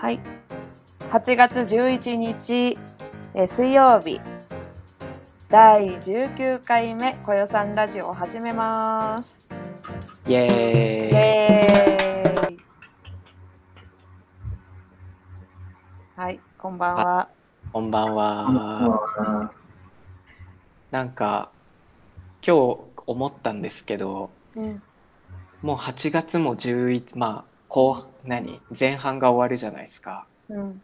はい。8月11日、えー水曜日、第19回目、こよさんラジオを始めます。イエーイイエーイはい、こんばんは。こんばんは。なんか今日思ったんですけど、うん、もう8月も11まあ後何？前半が終わるじゃないですか。うん、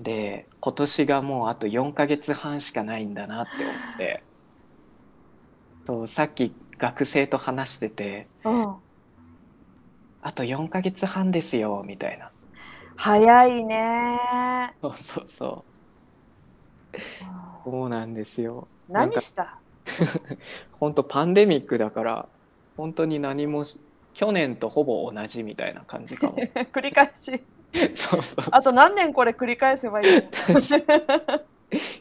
で今年がもうあと4ヶ月半しかないんだなって思って。そうさっき学生と話しててうん。あと4ヶ月半ですよみたいな。早いねそうそうそう。そうなんですよ。何した？本当パンデミックだから本当に何もし去年とほぼ同じみたいな感じかも。繰り返し。そうそうあと何年これ繰り返せばいいの？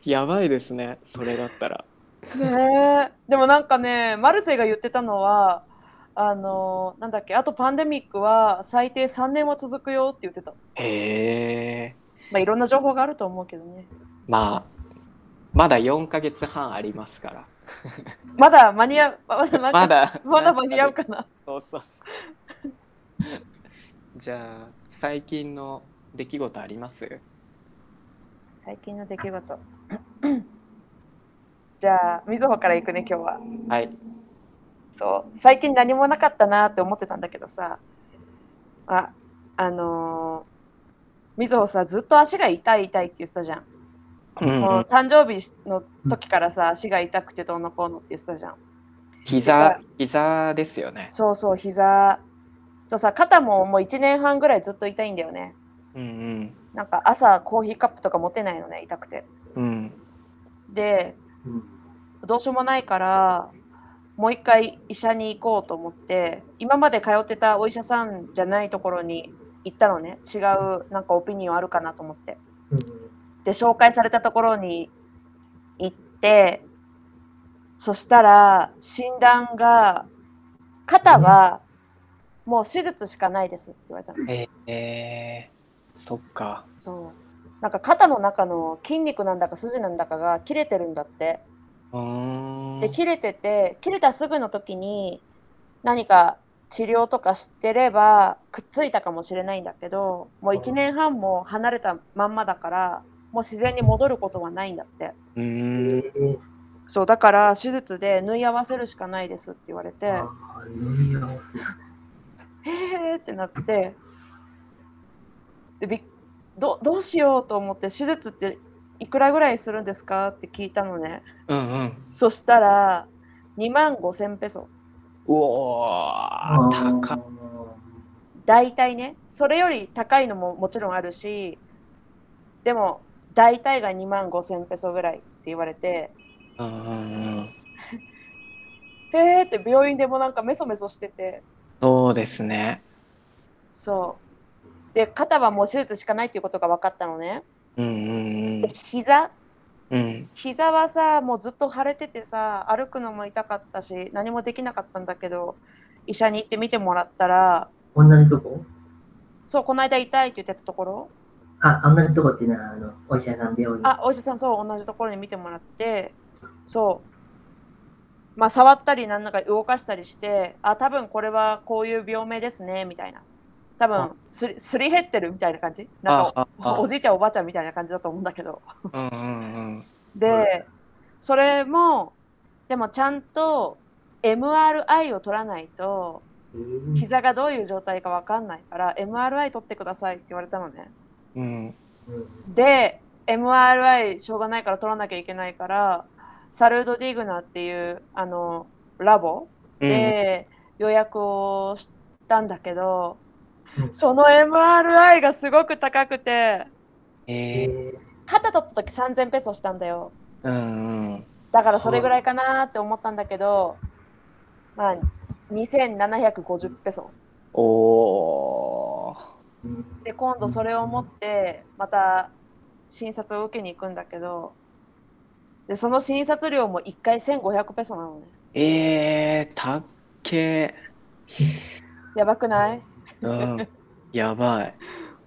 やばいですね。それだったら。ねえ。でもなんかねマルセイが言ってたのはあのなんだっけあとパンデミックは最低3年は続くよって言ってた。へえ。まあいろんな情報があると思うけどね。まあまだ4ヶ月半ありますからまだ間に合うまだまだ。まだ間に合うかな。そうそうそう。じゃあ最近の出来事あります？最近の出来事。じゃあみずほから行くね今日は。はい。そう。最近何もなかったなって思ってたんだけどさ。ああのー、みずほさずっと足が痛い痛いって言ってたじゃんうんもう誕生日の時からさ足が痛くてどうのこうのって言ってたじゃん。膝膝。ですよね。そうそう膝。とさ肩ももう1年半ぐらいずっと痛いんだよね。うんなんか朝コーヒーカップとか持てないのね痛くて。うん。うん。でどうしようもないからもう一回医者に行こうと思って今まで通ってたお医者さんじゃないところに行ったのね。違うなんかオピニオンあるかなと思ってで紹介されたところに行ってそしたら診断が肩はもう手術しかないですって言われたの。ええそっか。そう。なんか肩の中の筋肉なんだか筋なんだかが切れてるんだって。で切れてて切れたすぐの時に何か治療とかしてればくっついたかもしれないんだけどもう1年半も離れたまんまだからもう自然に戻ることはないんだって。うーん。そうだから手術で縫い合わせるしかないですって言われて。へーってなって。でびっどどうしようと思って手術っていくらぐらいするんですかって聞いたのね。うんうん。そしたら2万5千ペソ。うおー高っ。大体ねそれより高いのももちろんあるしでも大体が2万5千ペソぐらいって言われて。うんうんうんへーって病院でもなんかメソメソしてて。そうですね。そう。で肩はもう手術しかないっていうことが分かったのね。うんうんうん。うん。膝はさもうずっと腫れててさ歩くのも痛かったし何もできなかったんだけど医者に行って見てもらったら同じとこ？そうこの間痛いって言ってたところあ、同じとこっていうのは、あの、お医者さん病院。あお医者さんそう同じところに見てもらってそう。まあ触ったりなんだか動かしたりしてあ多分これはこういう病名ですねみたいな。多あ。分すりすり減ってるみたいな感じ？なんかおじいちゃんおばあちゃんみたいな感じだと思うんだけど。うんうんでそれもでもちゃんと MRI を取らないとうん。膝がどういう状態かわかんないから MRI 取ってくださいって言われたのねうん。で MRI しょうがないから取らなきゃいけないからサルード・ディグナっていうあのラボうん。で予約をしたんだけど、うん。その MRI がすごく高くてえー。肩取った時3000ペソしたんだよ。うんうん。だからそれぐらいかなって思ったんだけどまあ2750ペソ。おー。うんで今度それを持ってまた診察を受けに行くんだけどでその診察料も1回1500ペソなのね。えー、たっけやばくない？うん。やばい。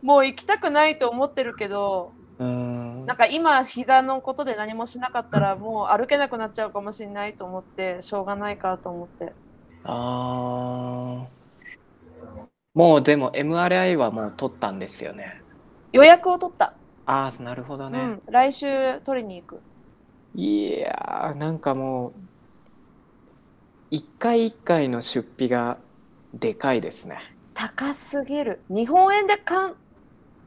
もう行きたくないと思ってるけど、うーん。なんか今、膝のことで何もしなかったら、もう歩けなくなっちゃうかもしれないと思って、しょうがないかと思って。あーもうでも MRI はもう取ったんですよね。予約を取った。ああなるほどね。うん、来週取りに行く。いやーなんかもう一回一回の出費がでかいですね。高すぎる。日本円でかん、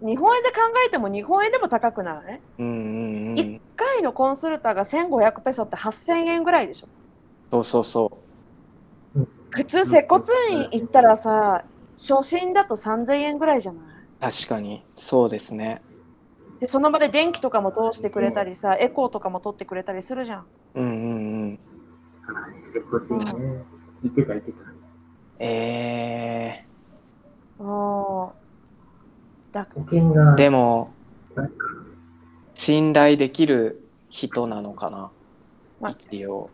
日本円で考えても日本円でも高くない？うんうんうん一。1回のコンスルタが1500ペソって8000円ぐらいでしょ。そうそうそ普通、接骨院行ったらさ、初診だと3000円ぐらいじゃない？う確かにそうですね。で、その場で電気とかも通してくれたりさ、エコーとかも取ってくれたりするじゃん。うんうんうん。あれ、接骨院ね。言ってた言ってた。えああ。だでも信頼できる人なのかな？まあ一応。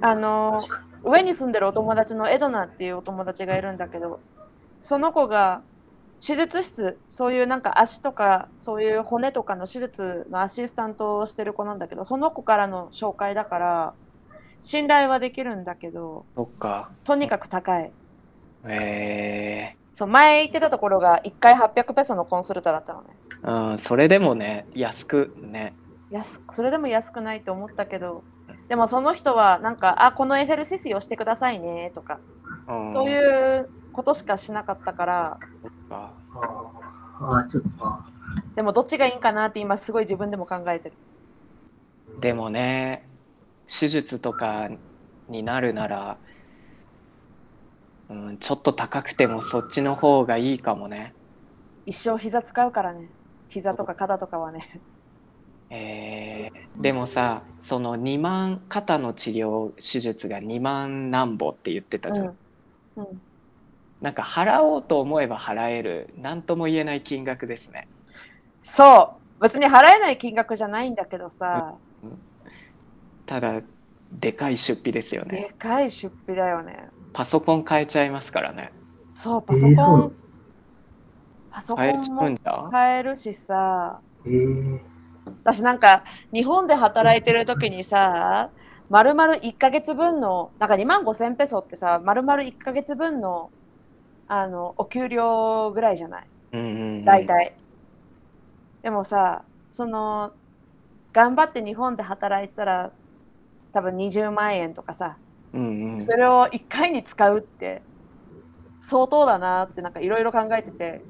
あの上に住んでるお友達のエドナっていうお友達がいるんだけどその子が手術室そういうなんか足とかそういう骨とかの手術のアシスタントをしてる子なんだけどその子からの紹介だから信頼はできるんだけどそっか。とにかく高い。えそう前行ってたところが1回800ペソのコンスルタだったのね。ー、うん、それでもね安くね。安くそれでも安くないと思ったけどでもその人はなんかあこのエフェルシスをしてくださいねとか。うん、そういうことしかしなかったからあーあー、ちょっと、あでもどっちがいいんかなって今すごい自分でも考えてる。ーでもね手術とかになるなら、うん、ちょっと高くてもそっちの方がいいかもね。一生膝使うからね。膝とか肩とかはね。えーでもさその2万肩の治療手術が2万何ぼって言ってたじゃん、うん。うん、なんか払おうと思えば払える何とも言えない金額ですね。そう。別に払えない金額じゃないんだけどさ、ただでかい出費ですよね。でかい出費だよね。パソコン変えちゃいますからね。そう、パソコン、えーパソコンもんだ買えるしさ、えー、私なんか日本で働いてる時にさ、まるまる1ヶ月分の、なんか2万5千ペソってさ、まるまる1ヶ月分のあのお給料ぐらいじゃない？うんうんうん大体。でもさ、その、頑張って日本で働いたら、多分20万円とかさ、うんうんそれを1回に使うって、相当だなってなんかいろいろ考えてて、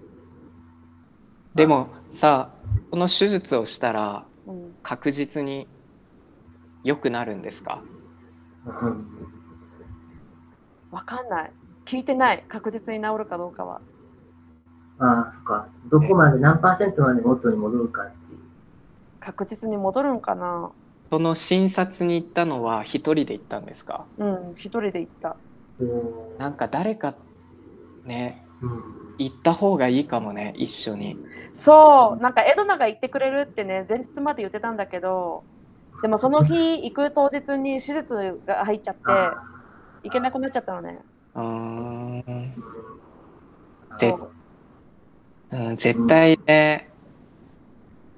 でもさこの手術をしたらうん、確実に良くなるんですかうんわかんない。聞いてない。確実に治るかどうかは。ああ、そっか。どこまで何パーセントまで元に戻るかっていう。確実に戻るんかなその診察に行ったのは一人で行ったんですか？うん、一人で行った。おなんか誰かねうん。行った方がいいかもね一緒にそう、なんかエドナが言ってくれるってね、前日まで言ってたんだけど、でもその日行く当日に手術が入っちゃって、行けなくなっちゃったのね。うーん、でそううん、絶対ね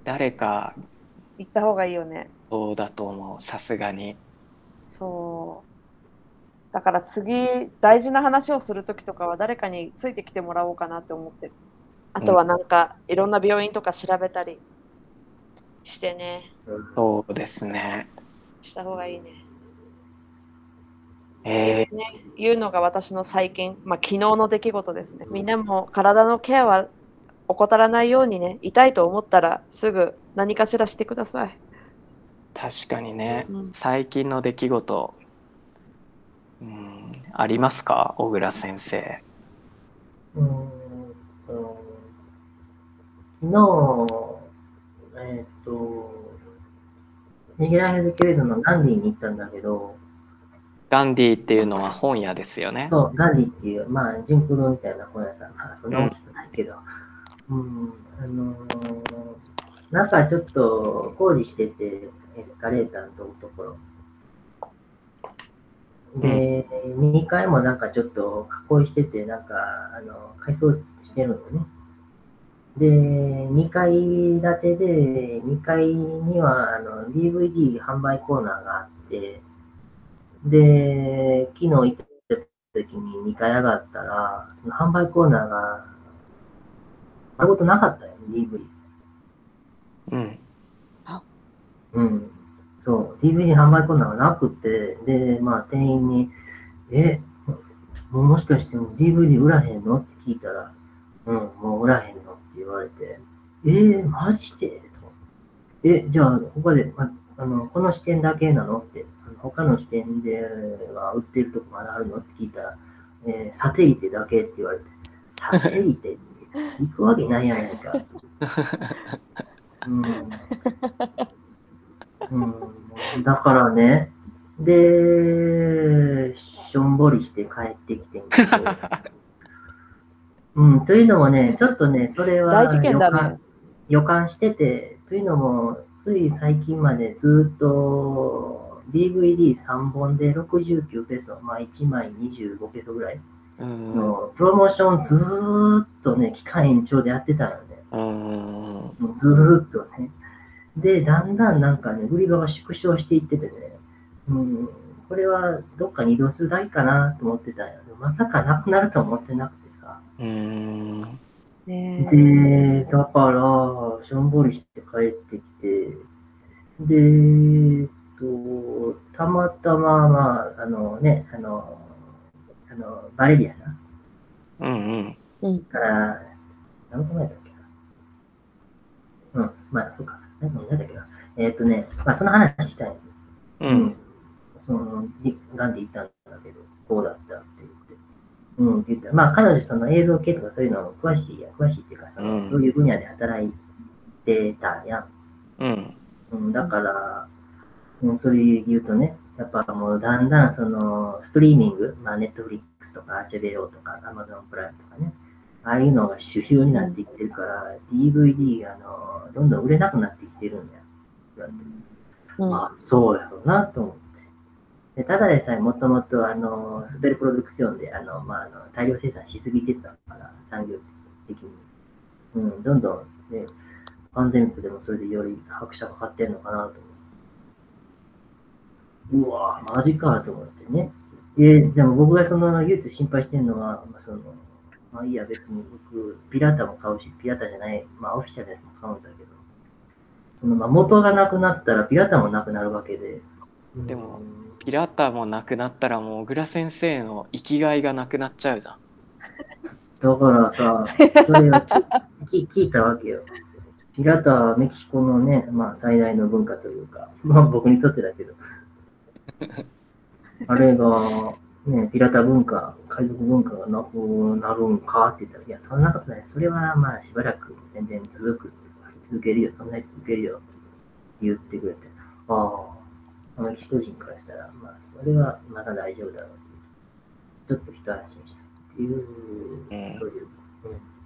誰か行った方がいいよね。そうだと思うさすがにそう。だから次、大事な話をするときとかは誰かについてきてもらおうかなって思ってる。あとはなんか、いろんな病院とか調べたりしてね、そうですねした方がいいね。えー、ね、言うのが私の最近、まあ、昨日の出来事ですね。みんなも体のケアは怠らないようにね、痛いと思ったらすぐ何かしらしてください。確かにね、うん最近の出来事、うん、ありますか？小倉先生。うーんと昨日、えっ、と、ミゲラヘルケレドのガンディに行ったんだけど、ガンディっていうのは本屋ですよねそう、ガンディっていう、まあ、ジンクロみたいな本屋さん、まあ、そんな大きくないけど、うん、あのーなんかちょっと工事してて、エスカレーターのところ。で、2階もなんかちょっと囲いしてて、なんか、あの、改装してるのね。で、2階建てで、2階にはあの DVD 販売コーナーがあって、で、昨日行った時に2階上がったら、その販売コーナーが、あることなかったよ、DVD。うん。うん。そう、DVD 販売コーナーがなくて、で、まあ店員に、え、もうもしかして DVD 売らへんの？って聞いたら、うん、もう売らへんの？って言われて、えー、マジで？と。え、じゃあ、他で、ま、あの、この視点だけなの？って、他の視点では売ってるとこまだあるの？って聞いたら、えーサテリテだけって言われて、サテリテって？行くわけないやないか。うん。うん、だからね、で、しょんぼりして帰ってきてうん、というのもね、ちょっとね、それは予感予感してて、というのも、つい最近までずっと DVD3 本で69ペソ、まあ1枚25ペソぐらいうん。のプロモーションずーっとね、期間延長でやってたのね。うん。もうずーっとね。で、だんだんなんかね、売り場が縮小していっててね、うん、これはどっかに移動するだけかなと思ってたんやけど、まさかなくなると思ってなくてさ。うん。ねで、だから、しょんぼりして帰ってきて、で、と、たまたま、まあ、あのね、あの、あの、バレリアさんうん。うん。から、何個前だっけな。うん、まあ、そうか。何個前だっけな。えっ、とね、まあ、その話したい。うん。その、りガンで行ったんだけど、こうだったって言って。うん、って言った。まあ、彼女、その映像系とかそういうの詳しいや、詳しいっていうか、その、うんそういう分野で働いてたやん。うん。うん、だから、うん、それ言うとね、やっぱもうだんだんそのストリーミング、まあ、ネットフリックスとか、アーチェベロとか、アマゾンプライムとかね、ああいうのが主流になってきてるから、DVD があのどんどん売れなくなってきてるんや。言われてうんまあ、そうやろうなと思って。でただでさえもともとあのスペルプロダクションであの、まあ、あの大量生産しすぎてたから、産業的に。うん、どんどん、ね、パンデミックでもそれでより拍車かかってんのかなと思って。うわぁ、マジかと思ってね。ででも僕がその唯一心配してるのは、まあ、その、まあいいや別に僕、ピラタも買うし、ピラタじゃない、まあオフィシャルなやつも買うんだけど、そのまあ元がなくなったらピラタもなくなるわけで。でもうんピラタもなくなったらもう小倉先生の生きがいがなくなっちゃうじゃん。だからさ、それをき き聞いたわけよ。ピラタはメキシコのね、まあ最大の文化というか、まあ僕にとってだけど、あれが、ね、ピラタ文化、海賊文化がなくなるんかって言ったら、いや、そんなことない。それはまあしばらく全然続く、続けるよ、そんなに続けるよって言ってくれて、ああ、メキシコ人からしたら、まあそれはまだ大丈夫だろうっていう、ちょっと一安心したっていう、うんそういう。うん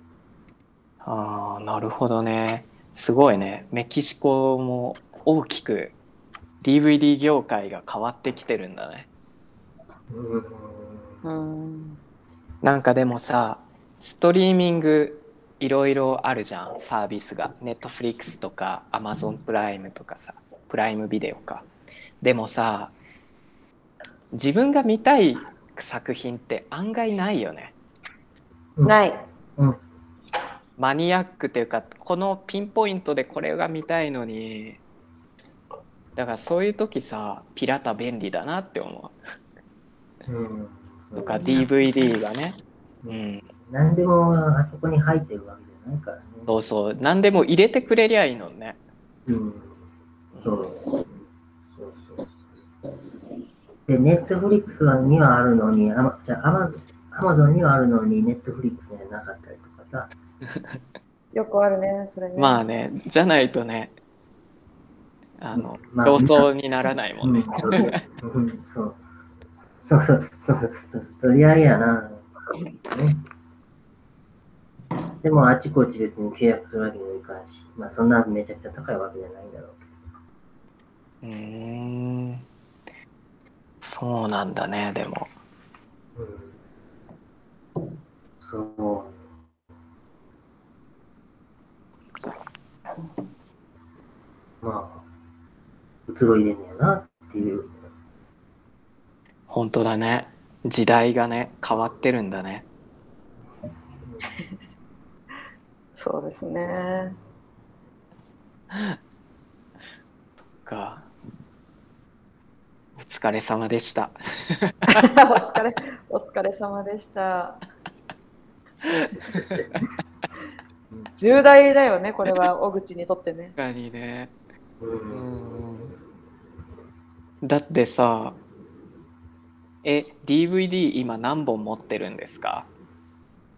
ああなるほどね。すごいね。メキシコも大きく DVD 業界が変わってきてるんだね。うんうんなんかでもさストリーミングいろいろあるじゃんサービスが。ネットフリックスとかアマゾンプライムとかさプライムビデオか。でもさ自分が見たい作品って案外ないよね。ない。マニアックっていうかこのピンポイントでこれが見たいのにだからそういう時さピラタ便利だなって思うんうとか DVD がねうん何でもあそこに入ってるわけじゃないからね。そうそう何でも入れてくれりゃいいのねうん。そう。そうそうそう。で、ネットフリックスにはあるのに、あまじゃあアマゾンアマゾンにはあるのに、ネットフリックスにはなかったりとかさ。よくあるね、それね。まあねじゃないとねあのまあ競争にならないもんね、うん、そううんそう。そうそうそうそうそう。取り合いやな。ねでも、あちこち別に契約するわけにもいかんし、まあ、そんなめちゃくちゃ高いわけじゃないんだろうけど。うーんそうなんだねでもうんそう。まあ、移ろいでんねやなっていう。本当だね時代がね変わってるんだね そうですね。かお疲れ様でした お疲れ、お疲れ様でした。重大だよね、これは小口にとってね。確かにねだってさえ DVD 今何本持ってるんですか？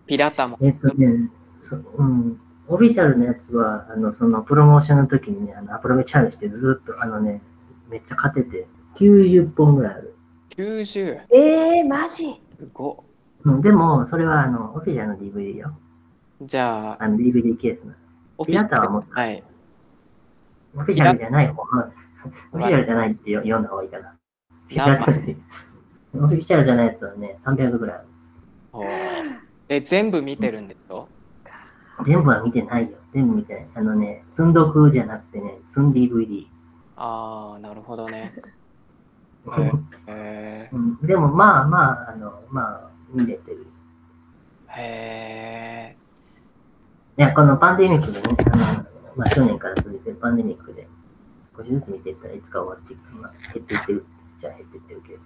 ピラタも。えっとね、そうん、オフィシャルのやつは、あの、そのプロモーションの時にね、あのアプローチャージしてずっと、あのね、めっちゃ勝てて、90本ぐらいある。90えー、マジ？すご。うん、でも、それは、あの、オフィシャルの DVD よ。じゃああの、DVD ケースの。オピラタはもうはいオフィシャルじゃない方、はいオフィシャルじゃないって読んだ方がいいかな。ピラ。オフィシャルじゃないやつはね、300ぐらいある。え全部見てるんでしょ？全部は見てないよ。全部見てない。あのね、積んどくじゃなくてね、積ん DVD。ああなるほどね えうん、でも、まあまあ、あの、まあ、見れてる。ー、へいや、このパンデミックでね、あの、まあ去年から続いてるパンデミックで、少しずつ見ていったらいつか終わっていく。まあ、減っていってる。じゃあ減っていってるけど。ー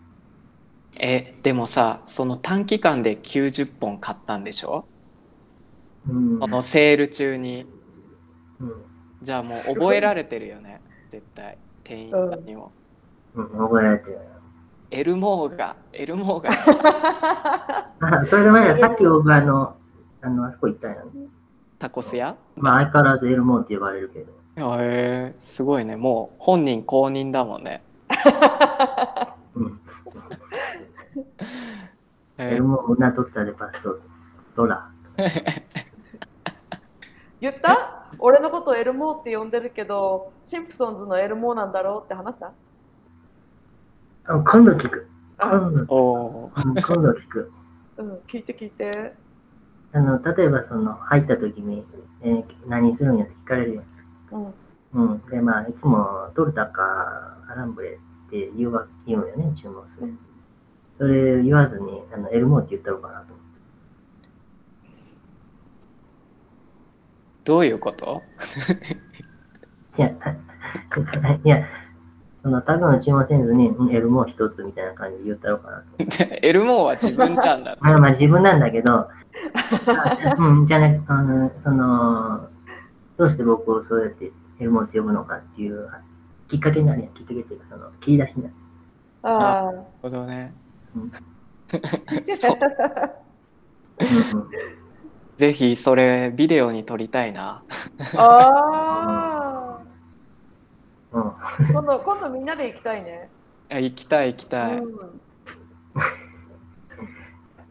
えでもさその短期間で90本買ったんでしょ？うん。このセール中にうん。じゃあもう覚えられてるよね絶対店員さんにも、うん、覚えられてる。エルモーがエルモーが あ、それで前さっき僕あの、あの、あそこ行ったんやん。タコス屋？まあ相変わらずエルモーって呼ばれるけど。へえすごいねもう本人公認だもんねうん。えエルモー、ウナトッタでパスト、ドラ。言った？俺のことをエルモーって呼んでるけど、シンプソンズのエルモーなんだろうって話した？あ今度聞く。今度聞く。うん、聞いて聞いて。あの、例えばその、入った時に、えー何するんやって聞かれるよ。うん。うん。で、まあ、いつも、トルタかアランブレって言うわ言うよね、注文する。うんそれ言わずに、あの、エルモーって言ったのかなと思って。どういうこと？いや、いや、その、多分注文せずに、うんエルモー一つみたいな感じで言ったのかなと思って。エルモーは自分なんだまあまあ自分なんだけど、あうん、じゃなくあの、その、どうして僕をそうやってエルモーって呼ぶのかっていうきっかけになるやん、きっかけっていうか、その、切り出しになる。あなるほどね。ぜひそれビデオに撮りたいな。あ。あうん。あ。今度、今度みんなで行きたいね。あ行きたい行きたい、うん。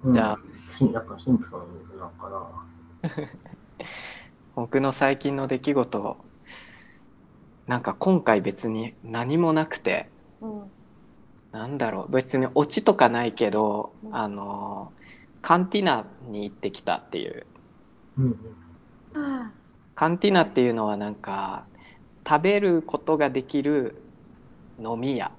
うん。じゃあしやっぱシンプソンズなのかな。僕の最近の出来事なんか今回別に何もなくてうん。なんだろう別にオチとかないけど、うん。あのカンティナに行ってきたっていう。うんうん。カンティナっていうのはなんか食べることができる飲み屋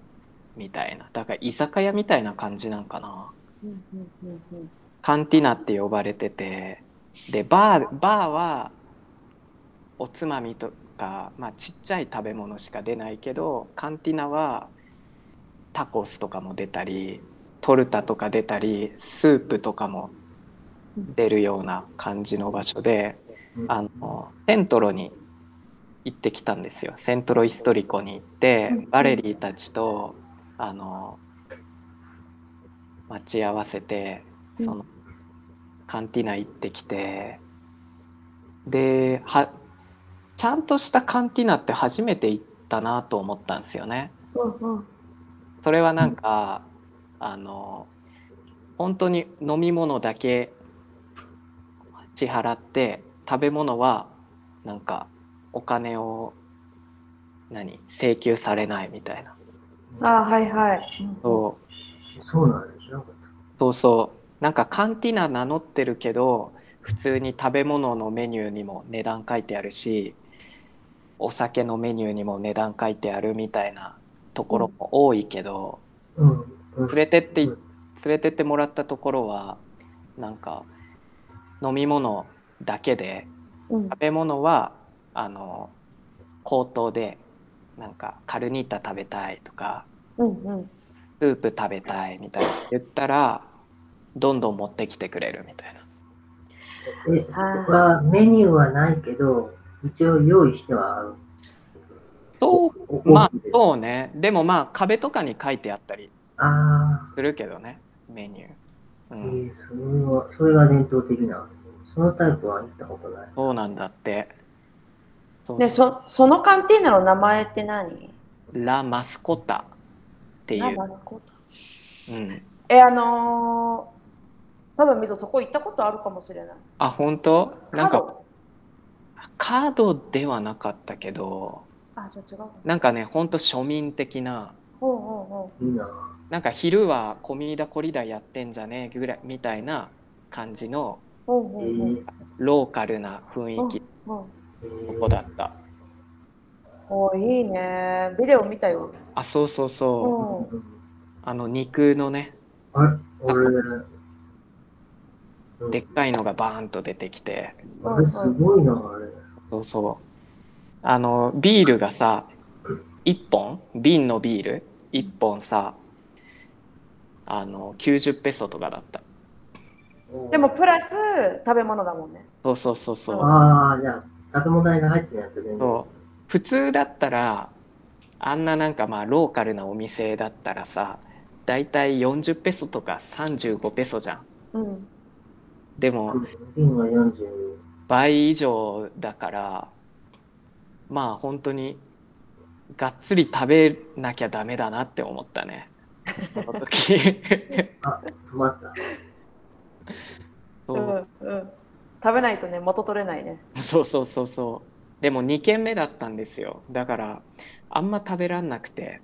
みたいな。だから居酒屋みたいな感じなんかな。うんうんうんうんカンティナって呼ばれててでバーバーはおつまみとか、まあ、ちっちゃい食べ物しか出ないけどカンティナはタコスとかも出たりトルタとか出たりスープとかも出るような感じの場所であのセントロに行ってきたんですよ。セントロイストリコに行ってバレリーたちとあの待ち合わせてそのカンティナ行ってきてではちゃんとしたカンティナって初めて行ったなと思ったんですよね。うんうんそれはなんか、あの本当に飲み物だけ支払って食べ物はなんかお金を何請求されないみたいなあーはいはい。そうそうなんでしょ。そうそうなんかカンティナ名乗ってるけど普通に食べ物のメニューにも値段書いてあるしお酒のメニューにも値段書いてあるみたいなところも多いけど、うん。うん。連れてってうん連れてってもらったところはなんか飲み物だけでうん。食べ物はあの口頭でなんかカルニータ食べたいとかうんうん。スープ食べたいみたいな言ったらどんどん持ってきてくれるみたいなえ、そこはメニューはないけど、一応用意してはある。そうおまあそうねでもまあ壁とかに書いてあったりあするけどねメニュー、うあ、えん、ー、それは、それが伝統的な。そのタイプは行ったことない。そうなんだってでそそのカンティーナの名前って何ラ・マスコタっていう、あマスコットうん、えあのー、多分みぞそこ行ったことあるかもしれない。あ本当？なんか角。カードではなかったけど。あじゃあ違うか。なんかねほんと庶民的な。ほうほうほいいな。なんか昼は込みだこりだやってんじゃね？えぐらいみたいな感じのうほうほえうほう。ーローカルな雰囲気。うんえーここだった。おいいね。ビデオ見たよ。あそうそうそう。うん。あの肉のね。あれ俺、うんでっかいのがバーンと出てきて。あれすごいな、あれ。そうそう。あのビールがさ1本？瓶のビール？1本さあの90ペソとかだった。でもプラス食べ物だもんね。そうそうそうそう。ああ、じゃあ、食べ物代が入ってるやつで、ね。そう。普通だったらあんななんかまあローカルなお店だったらさだいたい40ペソとか35ペソじゃん。うんでもうん瓶は40。倍以上だからまあ本当にがっつり食べなきゃダメだなって思ったね。その時。あ、止まった。そう。うんうん食べないとね元取れないね。そうそうそうそう。でも2軒目だったんですよ。だからあんま食べらんなくて。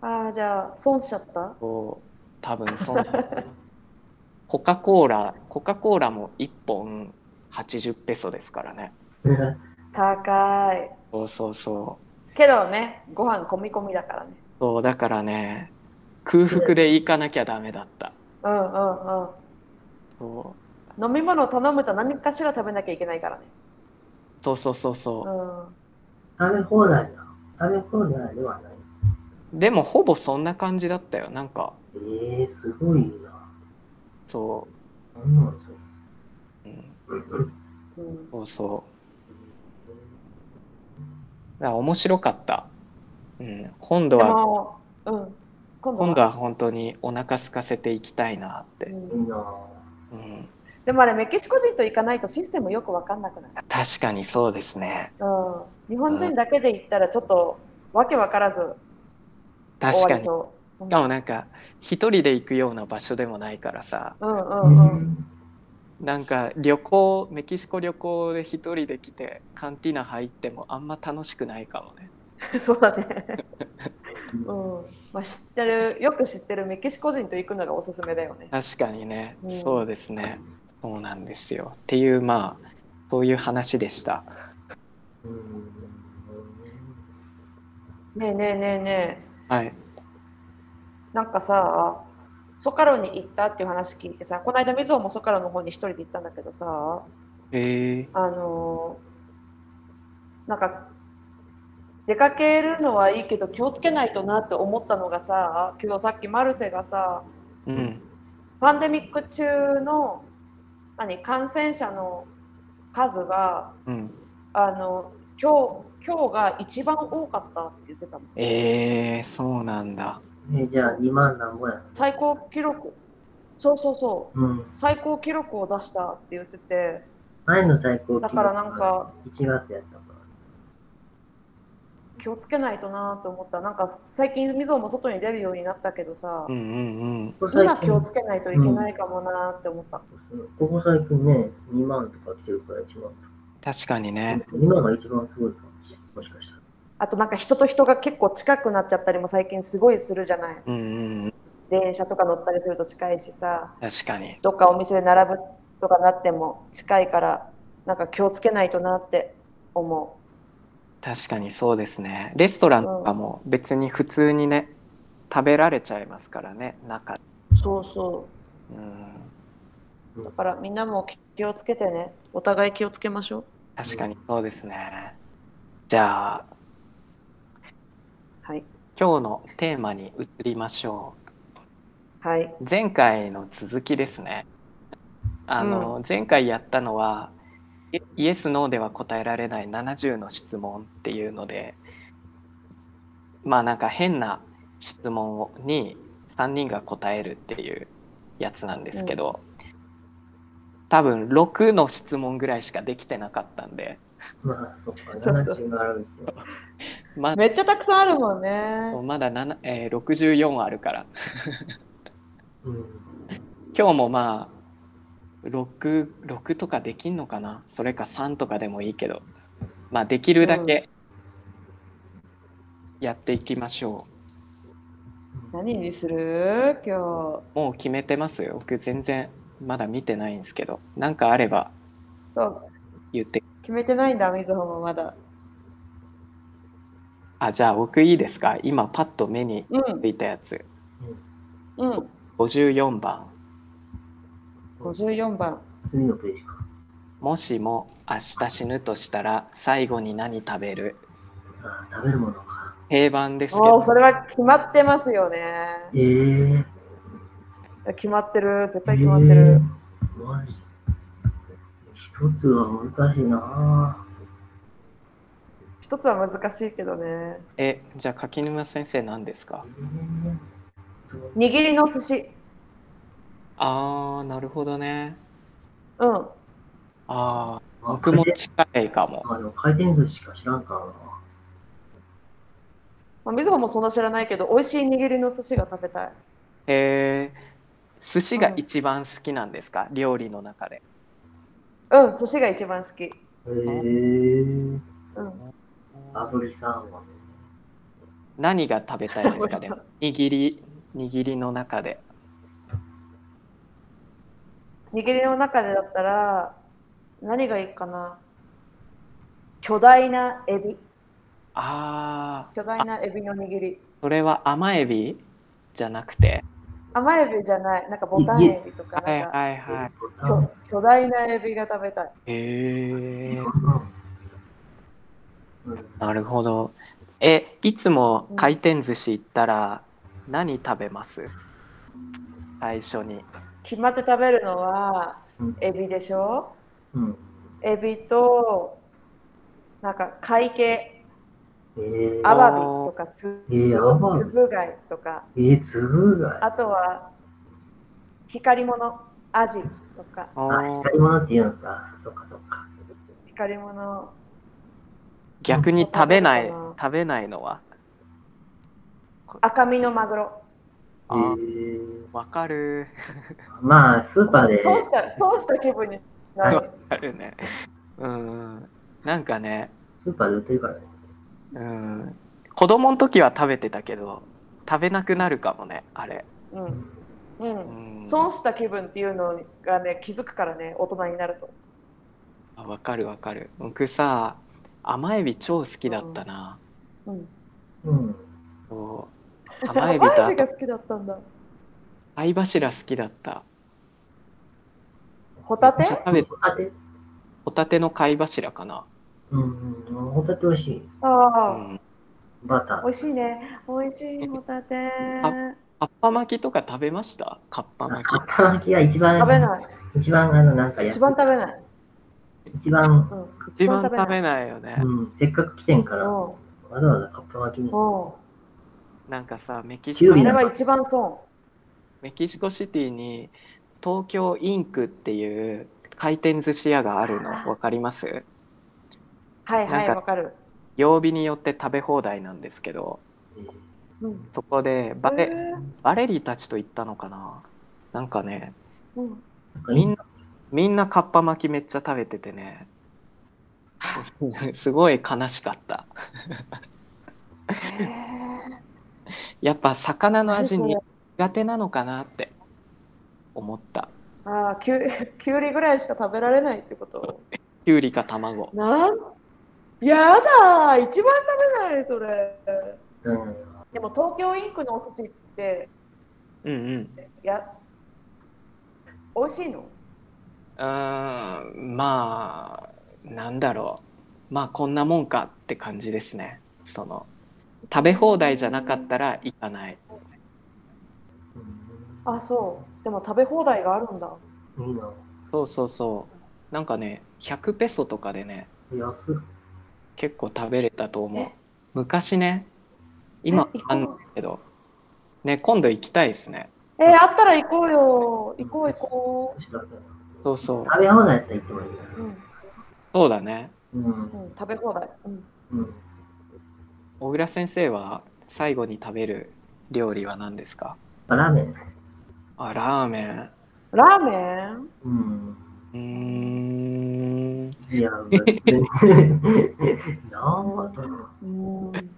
ああじゃあ損しちゃった？こう。多分そのコカ・コーラコカ・コーラも1本80ペソですからね。高い。そうそうそう。けどねご飯込み込みだからね。そうだからね空腹で行かなきゃダメだった。うんうんうん。そう。飲み物頼むと何かしら食べなきゃいけないからね。そうそうそうそう。う、ん。食べ放題な。食べ放題ではない。でもほぼそんな感じだったよなんか。ええー、すごいな。そ。う、うん、うんそう。そう面白かった、うん、今度ではもうん。今度は。今度は本当にお腹空かせていきたいなって、うん。うん、でもあれメキシコ人と行かないとシステムよく分かんなくない、確かにそうですね。うん、日本人だけで行ったらちょっとわけ分からず確かに。しかもなんか一人で行くような場所でもないからさうんううんうんん。なんか旅行メキシコ旅行で一人で来てカンティナ入ってもあんま楽しくないかもね そうだね。うん。まあ知ってる、よく知ってるメキシコ人と行くのがおすすめだよね。確かにね、うんそうですねそうなんですよっていうまあそういう話でしたうんねえねえねえねはいえ。なんかさ、ソカロに行ったっていう話聞いてさ、この間、みずほもソカロの方に一人で行ったんだけどさ、えー、あのーなんか、出かけるのはいいけど気をつけないとなって思ったのがさ、今日さっきマルセがさ、うん。パンデミック中の何感染者の数がうん。あの今日今日が一番多かったって言ってたの。えー、そうなんだえじゃあ2万何ぼや。最高記録そうそうそううん。最高記録を出したって言ってて前の最高記録だからなんか1月やったから。気をつけないとなと思ったなんか最近みぞも外に出るようになったけどさうんうんうん今気を近つけないといけないかもなって思った、ここ最近ね、2万とか来てるから1万。確かにね今が一番すごいかもしれない。もしかしたら。あとなんか人と人が結構近くなっちゃったりも最近すごいするじゃない。うんうん電車とか乗ったりすると近いしさ。確かに。どっかお店で並ぶとかなっても近いからなんか気をつけないとなって思確かにそうですね。レストランとかも別に普通にね食べられちゃいますからね中。そうそう。ん。う。だからみんなも気をつけてね。お互い気をつけましょう。確かにそうですね。じゃあはい。今日のテーマに移りましょはい。う前回の続きですねあの、前回やったのはイイエス・ノーでは答えられない70の質問っていうのでまあなんか変な質問に3人が答えるっていうやつなんですけど、多分6の質問ぐらいしかできてなかったんで まあ、そっか、そうそう。70があるうちは。まめっちゃたくさんあるもんね。まだ7、えー64あるから。うん。今日もまあ 6, 6とかできんのかな？それか3とかでもいいけど。まあできるだけやっていきましょ何にする？今日。うもう決めてますよ。僕全然まだ見てないんですけど。なんかあればそう。言って決めてないんだ、みずほもまだ。あじゃあ僕いいですか？今パッと目にうんつ。いたやつうん。54番54番。次のページか。もしも明日死ぬとしたら最後に何食べる？あ食べるものか。定番ですけおお、どそれは決まってますよね。ええ決まってる。絶ー。対決まってる。えーマジ。一つは難しいな一つは難しいけどね。えじゃあ柿沼先生何ですか？えーと握りの寿司。あーなるほどねうん。あああ僕も近いかもあの回転寿司しか知らんからな。まあ、みずほもそんな知らないけど、美味しい握りの寿司が食べたい。えー、寿司が一番好きなんですか、料理の中でうん、寿司が一番好き。へえー。うん。炙りサーモン。何が食べたいですか？でも握り握りの中で握りの中でだったら、何がいいかな？巨大なエビ。ああ巨大なエビの握り。それは甘エビ？じゃなくて甘エビじゃない。なんかボタンエビとか、はいなんかはいはい巨巨大なエビが食べたい。へえうん。なるほど。えいつも回転寿司行ったら何食べます？最初に。決まって食べるのはうん。エビでしょ？うん。エビと、なんか貝系、えー、アワビとかつぶ貝とか、えー、つぶ貝。あとは光り物、アジとか、あ光り物って言うのか。そっかそっか。光り物、逆に食べない食べないのは？赤身のマグロ。えあーー、わかる まあ、スーパーで。そうしたそうした気分になるわ。かるねうんなんかねスーパーで売ってるからね。うん子供の時は食べてたけど食べなくなるかもねあれ、うん。う。うんん、損した気分っていうのがね、気づくからね、大人になると。あわかるわかる僕さ甘エビ超好きだったな、うん。うん。そう甘エビと甘エビが好きだったんだ。貝柱好きだったホタテ？めっちゃ食べホタテ？ホタテの貝柱かな、うんうん。ホタテ美味しい。あうあ、ん、バター。美味しいね。美味しいホタテ。カッパ巻きとか食べました？カッパあ巻きカッパ巻きが一番、食べない。一番あの、なんか安い。一番食べない。一番、うん。一番食べい。ないよね、うん、せっかく来てんから、わうざわざカッパ巻きに。なんかさメキシコあれは一番損。メキシコシティに東京インクっていう回転寿司屋があるの分かります？はいはい、なんかわかる。曜日によって食べ放題なんですけどうん。そこでバレ,、へー。バレリーたちと行ったのかな？なんかねうん。みんなみんなカッパ巻きめっちゃ食べててね。すごい悲しかった。へー。やっぱ魚の味何そ苦手なのかなって思った。ああ、きゅう きゅうりぐらいしか食べられないってこと？きゅうりか卵。なん？やだー一番食べないそれ。うん。でも東京インクのお寿司って、うんうんや、美味しいの？うーんまあなんだろうまあこんなもんかって感じですねその食べ放題じゃなかったら行かないあ、そう。でも食べ放題があるんだ。うんいいな。そうそうそうなんかね100ペソとかでね安っ。結構食べれたと思うえ昔ね今あんないけどね今度行きたいですねえー、あったら行こうよ。行こう行こそしたらそうそう食べ放題やったら行ってもいい。うん、そうだねうん。うん、食べ放題。うん。うん。小倉先生は最後に食べる料理は何ですか？ラーメン。あラーメンラーメン？うん。うーんいや。なんかうん。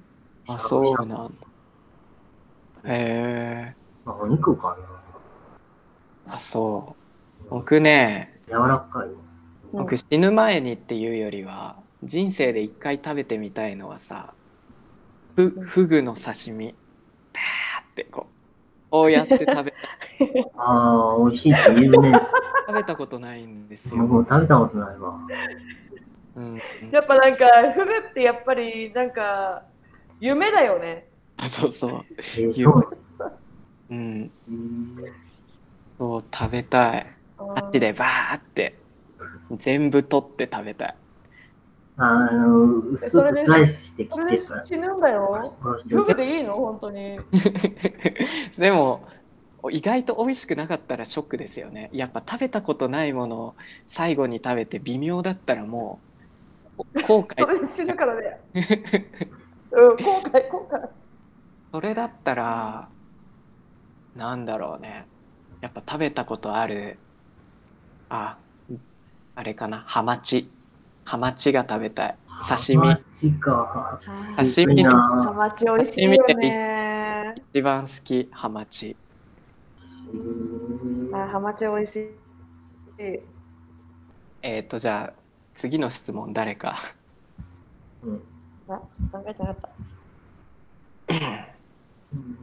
あそうなんだへえまあ、お肉かあそう僕ねな。柔らかいの。僕死ぬ前にっていうよりは人生で一回食べてみたいのはさふフグの刺身パーってこうこうやって食べたああ、美味しいって言うね。食べたことないんです僕よ、も食べたことないわ。うん、やっぱなんか、フグってやっぱりなんか、夢だよね。そうそうえー、そう。うんうんそう食べたいあっちでバーって全部取って食べたいあの、薄くスライスしてきそれで死ぬんだよ。フグでいいの？本当に。でも意外と美味しくなかったらショックですよね。やっぱ食べたことないものを最後に食べて微妙だったらもう後 そ悔れで死ぬからね。うん、後悔、後悔。それだったらなんだろうね。やっぱ食べたことあるああれかな。ハマチ。ハマチが食べたい。刺身。マジか。刺身。ハな。マチ美味しいよね。一番好き。ハマチ。うんあハマチ美味しい。えっ、とじゃあ次の質問誰かうんあ、ちょっと考えてなかった。うん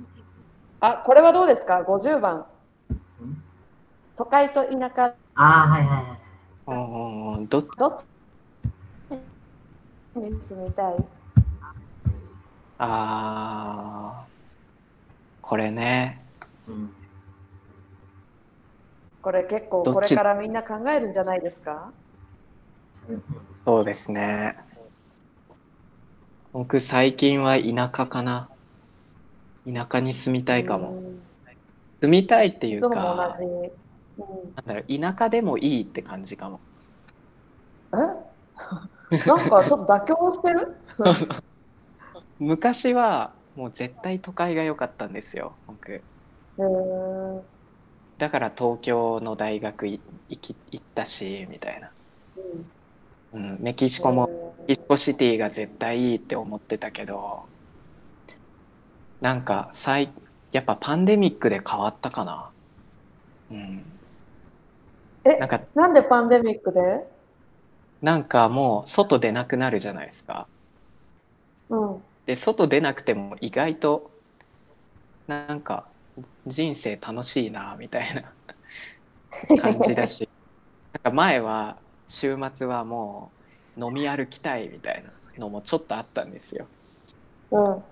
あ、これはどうですか ?50 番うん。都会と田舎、ああ、はいはいはい。うんうんどっどっちに住みたい？あーこれねうんこれ結構これからみんな考えるんじゃないですか？うんそうですね。僕最近は田舎かな。田舎に住みたいかも、うん。住みたいっていうか。うん。なんだろう田舎でもいいって感じかも。え？なんかちょっと妥協してる？昔はもう絶対都会が良かったんですよ僕。へーだから東京の大学い行き行ったしみたいな、うん、メキシコもメキシコシティが絶対いいって思ってたけどなんか最やっぱパンデミックで変わったかな。うん。えなんかなんでパンデミックで？なんかもう外出なくなるじゃないですか。うん。で外出なくても意外となんか人生楽しいなみたいな。感じだし。なんか前は週末はもう飲み歩きたいみたいなのもちょっとあったんですよ。うん。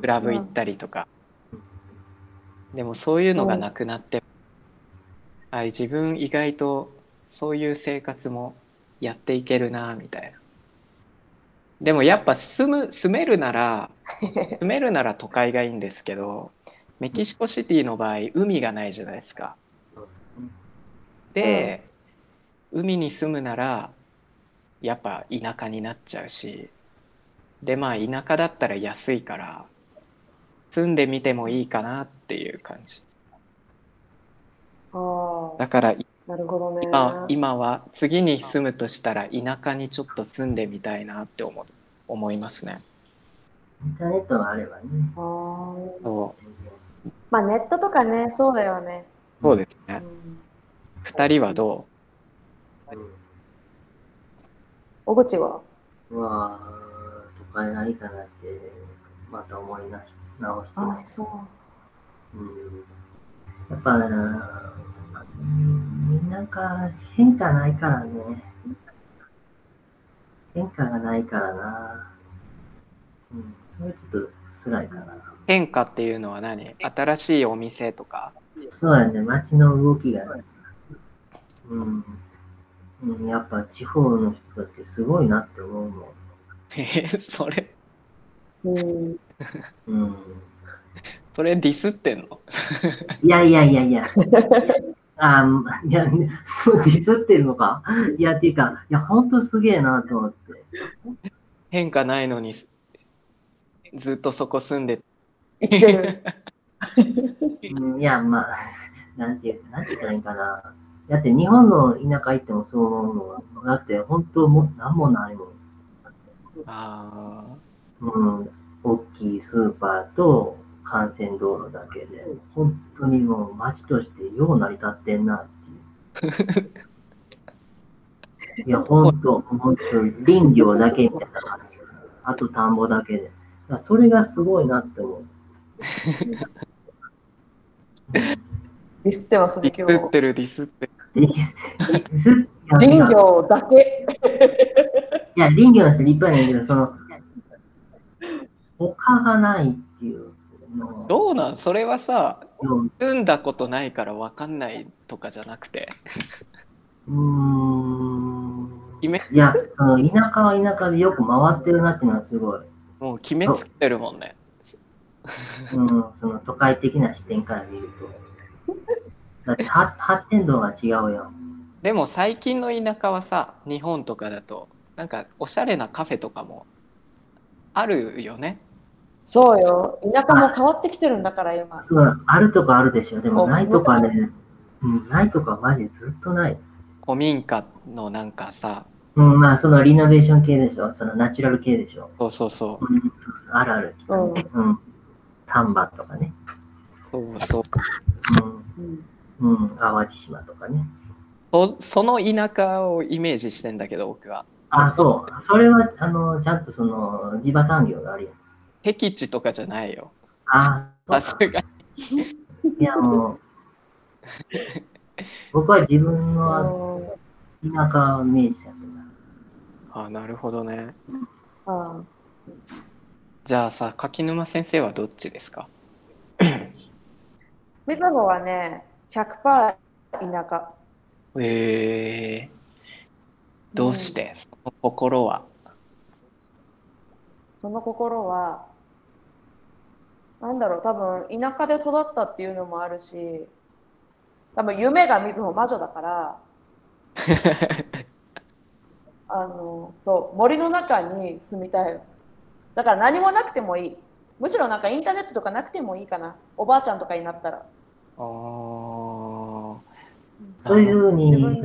クラブ行ったりとか、でもそういうのがなくなって、あ自分意外とそういう生活もやっていけるなみたいな。でもやっぱ住む住めるなら 住めるなら都会がいいんですけどメキシコシティの場合海がないじゃないですか。で、海に住むならやっぱ田舎になっちゃうしでまあ田舎だったら安いから住んでみてもいいかなっていう感じ。ああ、だからなるほどね。今今は次に住むとしたら田舎にちょっと住んでみたいなって思う思いますね。インターネットがあればね。そうまあネットとかね、そうだよね。そうですねうん、二人はどう？ん小口は？わあ、都会がいいかなって、また思いなし直してあ、ます。そう。うんやっぱね、うんなんか変化ないからね。変化がないからな。うん、それちょっと辛いかな。変化っていうのは何？新しいお店とか？そうやね、街の動きが、うん、うん、やっぱ地方の人ってすごいなって思うもん。えーそれ？うん。うん。それディスってんの？いやいやいやいや。あーいや、そうディスってるのか？いや、っていうか、いや、ほんとすげえなと思って。変化ないのにずっとそこ住んで生きてる。うん、いや、まあ、なんていう、なんて言ったらいいかな。だって日本の田舎行ってもそう思うのは、だって本当もうなんもないもん。あうん、大きいスーパーと幹線道路だけで、本当にもう街としてよう成り立ってんなっていう。いや、本当、本当、林業だけみたいな感じ。あと田んぼだけで。それがすごいなって思う。ディスってますーね、ディスっ今日。てるディスってるでずっと林業だけ。いや、林業の人立派なんだけど、その、他がないっていうのどうなん？それはさを住んだことないから分かんないとかじゃなくてうーん。いや、その田舎は田舎でよく回ってるなっていうのはすごい。もう決めつけてるもんねうん、その都会的な視点から見ると。だっては発展度が違うよ。でも最近の田舎はさ日本とかだとなんかおしゃれなカフェとかもあるよねそうよ。田舎も変わってきてるんだから、今。そう、あるとこあるでしょ。でもおないとこはね、うん、ないとこはマジずっとない。古民家のなんかさうん、まあそのリノベーション系でしょ。そのナチュラル系でしょ。そうそうそううん、そうそうあるある。うん。うん。丹波とかね。そうそううんうん、うん、淡路島とかね。そその田舎をイメージしてんだけど僕はあ、そう。それは、あの、ちゃんとその、地場産業があるよ。僻地とかじゃないよあ、そうか。さすがいや、もう、僕は自分の田舎をイメージだったな。あなるほどねあじゃあさ柿沼先生はどっちですか？みずほはね、100%田舎。えー、どうして、その心は？その心は、なんだろう、多分田舎で育ったっていうのもあるし、多分夢がみずほ魔女だから、あの、そう、森の中に住みたい。だから何もなくてもいい。むしろなんかインターネットとかなくてもいいかな。おばあちゃんとかになったら。あーそういうふうに自考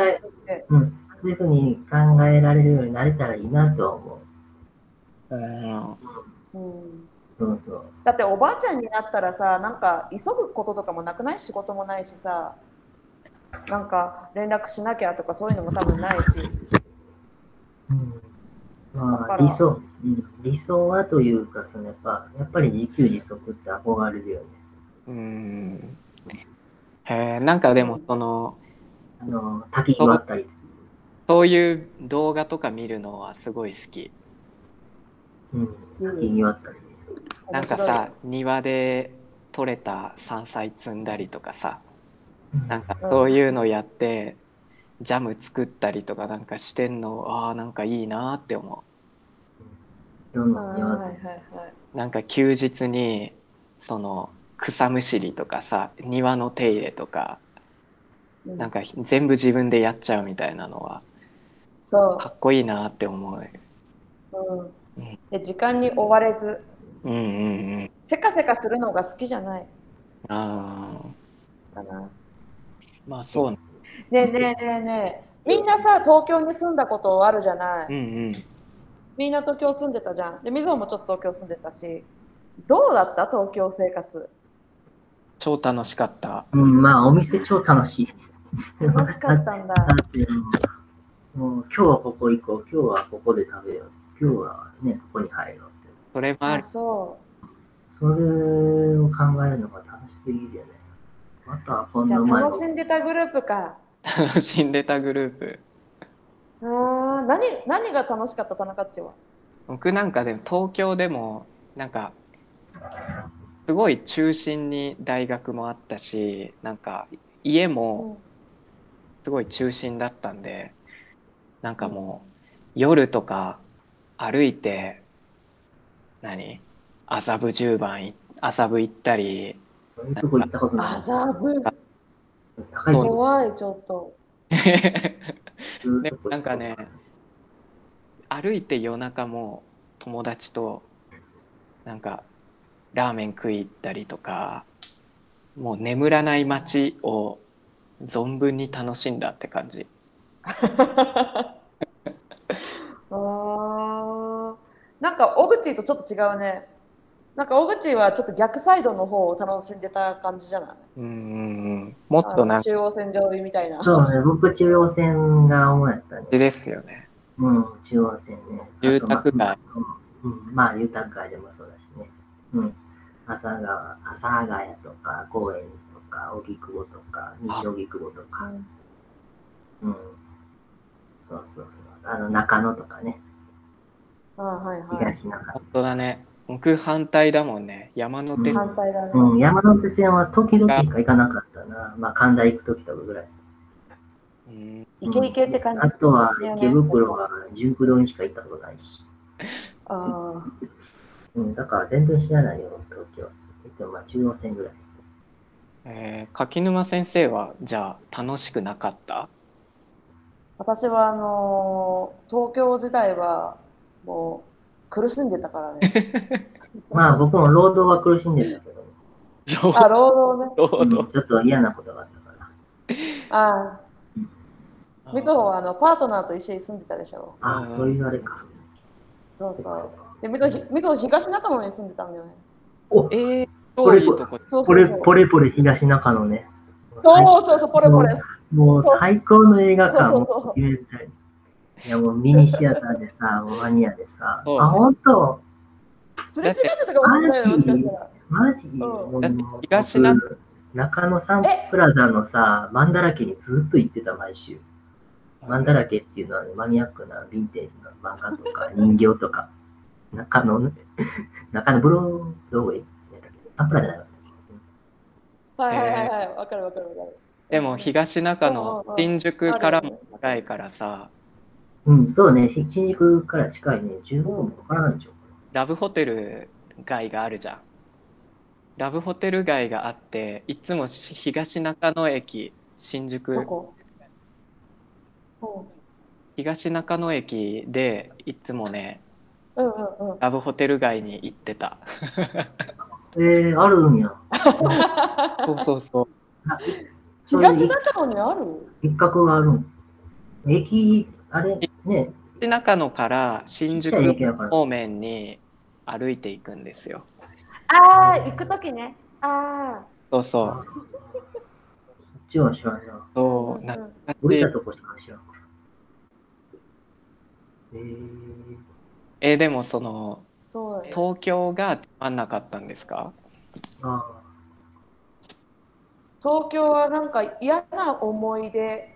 え。うん、そういうふうに考えられるようになれたらいいなとは思う。うんうんそうそう。だっておばあちゃんになったらさなんか急ぐこととかもなくない？仕事もないしさなんか連絡しなきゃとかそういうのも多分ないしうん、まあ、理想、うん、理想はというか、そのやっぱ、やっぱり自給自足って憧れるよね。うんへえなんかでもそのあの、滝があったり。そういう動画とか見るのはすごい好きうん、滝際ったり。なんかさ庭で採れた山菜摘んだりとかさうんなんかそういうのやってジャム作ったりとかなんかしてんのああなんかいいなって思いろん。あーな庭ってはいはいはい。うなんか休日にその草むしりとかさ庭の手入れとかうん。なんか全部自分でやっちゃうみたいなのはそかっこいいなって思う。う、うん、で時間に追われず。うんうんうん。せかせかするのが好きじゃない。ああかな。まあそうねねえねえねえねえ。みんなさ東京に住んだことあるじゃない、うんうん。みんな東京住んでたじゃん。でみずほもちょっと東京住んでたし。どうだった？東京生活。超楽しかった。うん、まあ、お店超楽しい。楽しかったんだ。だって、もう今日はここ行こう、今日はここで食べよう、今日はね、ここに入ろうって。あそれもある。そそれを考えるのが楽しすぎるよね。あとはこうんじゃあなうまい楽しんでたグループか楽しんでたグループ。あー何何が楽しかった田中っちは？僕なんかでも東京でもなんかすごい中心に大学もあったしなんか家もすごい中心だったんでなんかもう夜とか歩いて何？麻布十番い麻布行ったりそういうとこ行ったことない。麻布怖いちょっと。でずーっとこなんかね歩いて夜中も友達となんかラーメン食い行ったりとかもう眠らない街を存分に楽しんだって感じ。あー。なんか小口とちょっと違うねなんか小口はちょっと逆サイドの方を楽しんでた感じじゃない？うんもっとな中央線上みたいなそうね、僕中央線が主やったね。ですよねうん、中央線ね。住宅街まあうん、まあ、住宅街でもそうだしね。うん。朝川、朝ヶ谷とか、高円寺とか、荻窪とか、西荻窪とか、うん。そうそうそう。あの、中野とかね、あはいはい東中野。本当だね僕反対だもんね。山手線。反対だね、うん、山手線は時々しか行かなかったな。まあ、神田行く時とかぐらい。うん。イケイケって感じ。あとは池袋は19度にしか行ったことないし。あ うん、だから全然知らないよ、東京。でもまあ中央線ぐらい。えー柿沼先生はじゃあ楽しくなかった？私はあのー東京時代はもう苦しんでたからね。まあ僕も労働は苦しんでたけど、あ労働ね。労うん。働ちょっと嫌なことがあったから。ああ。みずほはあのパートナーと一緒に住んでたでしょ。ああ、うん。そういうあれか。そうそう。でみずほみずほ東中野に住んでたんだよね。おえー、超いいとこ。そうポレそうそう。ポレポレ東中野ね。そうそうそうポレポレ。もう最高の映画館そうそうそう。を入れたい。いやもうミニシアターでさ、もうマニアでさ、そうあ、本当？すれ違ってたかもしれないよもしかしたらマジ、ん。もうだって東中僕中野サンプラザのさ、マンダラケにずっと行ってた、毎週。マンダラケっていうのは、ね、マニアックなヴィンテージの漫画とか 人形とか、中野、中野ブロードウェイ？サンプラじゃないわはいはいはいはい。わかるわかるわかる。でも東中野新宿からも近いからさうん、そうね、し新宿から近いね、15分もかからないでしょ。ラブホテル街があるじゃん。ラブホテル街があっていつもし東中野駅新宿。東中野駅でいつもねうんうんうん。ラブホテル街に行ってた。えー、あるんや。そうそうそう。東中野にある？一角があるん。駅、あれ、ね、東中野から新宿。方面に歩いていくんですよ。ああ行くときね。あそうそう。そっちは知らんな。あそう懐かしい降りたとこしか知らん。えー、えでもそのそう。東京がつまんなかったんですか？あ東京はなんか嫌な思い出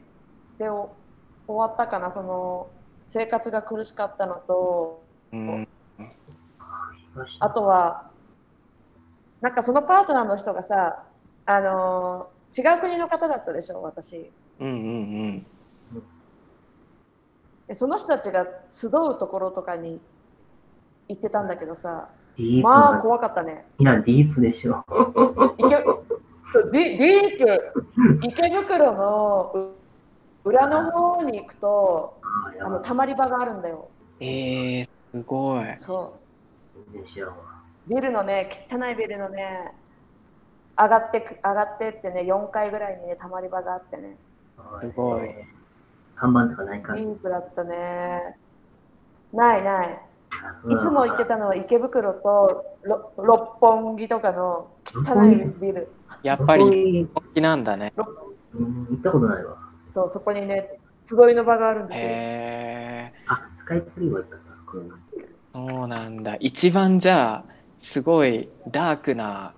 でお終わったかなその生活が苦しかったのとうん。あ、とはなんかそのパートナーの人がさあのー違う国の方だったでしょ私。うんうんでその人たちが集うところとかに行ってたんだけどさまあな、怖かったね。いや、ディープでしょ。池そうディープ。池袋のう裏の方に行くとあのたまり場があるんだよ。うんえー、すごい。そ。う。ビルのね汚いビルのね上がってく上がってってね4階ぐらいにねたまり場があってね。あすごい。看板とかないデ感じ。ィープだったね。ないない。いつも行ってたのは池袋とろ六本木とかの汚いビル。やっぱりそういう本気なんだね。うん、行ったことないわ。そうそこにね集いの場があるんですよ。へえあ、スカイツリーは行ったんだ。そうなんだ一番じゃあすごいダークな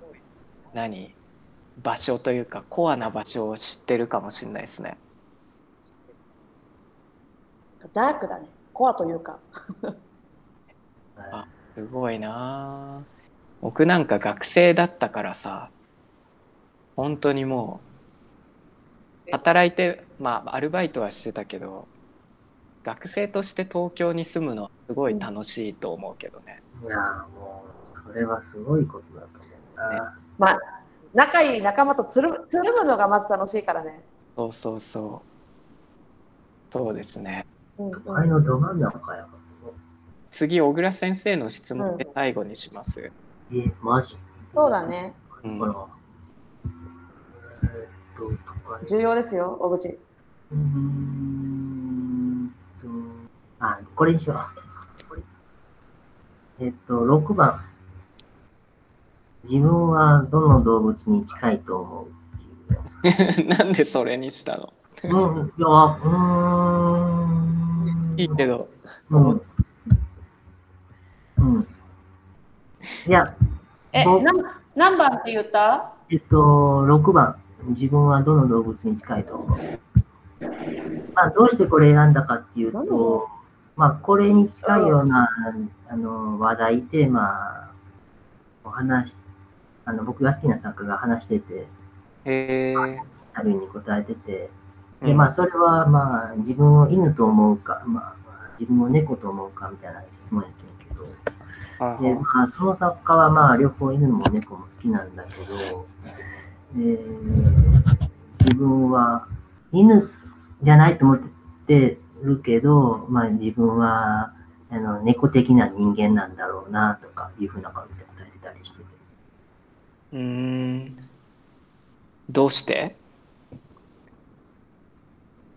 何？場所というかコアな場所を知ってるかもしれないですねダークだね。コアというか。あすごいなあ僕なんか学生だったからさ本当にもう働いてまあアルバイトはしてたけど学生として東京に住むのはすごい楽しいと思うけどね、いやーもう、それはすごいことだと思うな。まあ、仲いい仲間とつるつるむのがまず楽しいからね。そうそうそうそうですねうん都会のど真ん中やからね。次小倉先生の質問で最後にします、え、マジ？そうだね。うん。えーっと、重要ですよ、小口。うーんと、あ、これにしよう。えっと、6番。自分はどの動物に近いと思うっていうやつ。なんでそれにしたの？うん、いや、うーん。いいけどうん。うん。いや、え、僕なん何番って言った？えっと、6番。自分はどの動物に近いと思う？まあ、どうしてこれ選んだかっていうと、まあ、これに近いようなあの話題、テーマを話し、あの僕が好きな作家が話してて、ある意味答えてて、で、まあ、それは、まあ、自分を犬と思うか、まあ、自分を猫と思うかみたいな質問やけど、あで、まあ、その作家は、まあ、両方犬も猫も好きなんだけど、えー自分は犬じゃないと思ってるけど、まあ、自分はあの猫的な人間なんだろうなとかいうふうな感じで答えてたりしてて。うーんどうして？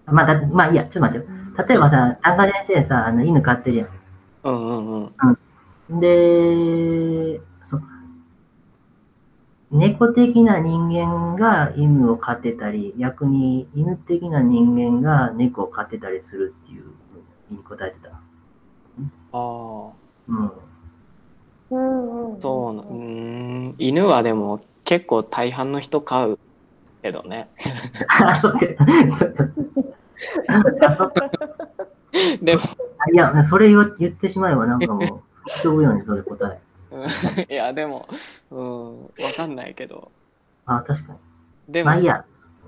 まあ、だまあ、いいや、ちょっと待ってよ。例えばさ、田中先生さ、あの犬飼ってるやん。うんうんうんで、そう。猫的な人間が犬を飼ってたり、逆に犬的な人間が猫を飼ってたりするっていうふうに答えてた。ああうん。うんうん。そうなうーん犬はでも結構大半の人飼うけどねあ、そうか。そうかあそうかでもあいや、それ言ってしまえばなんかもう、吹き飛ぶようにそれ答え。うん いやでもうんわかんないけどあ、確かに。でもまあいいや。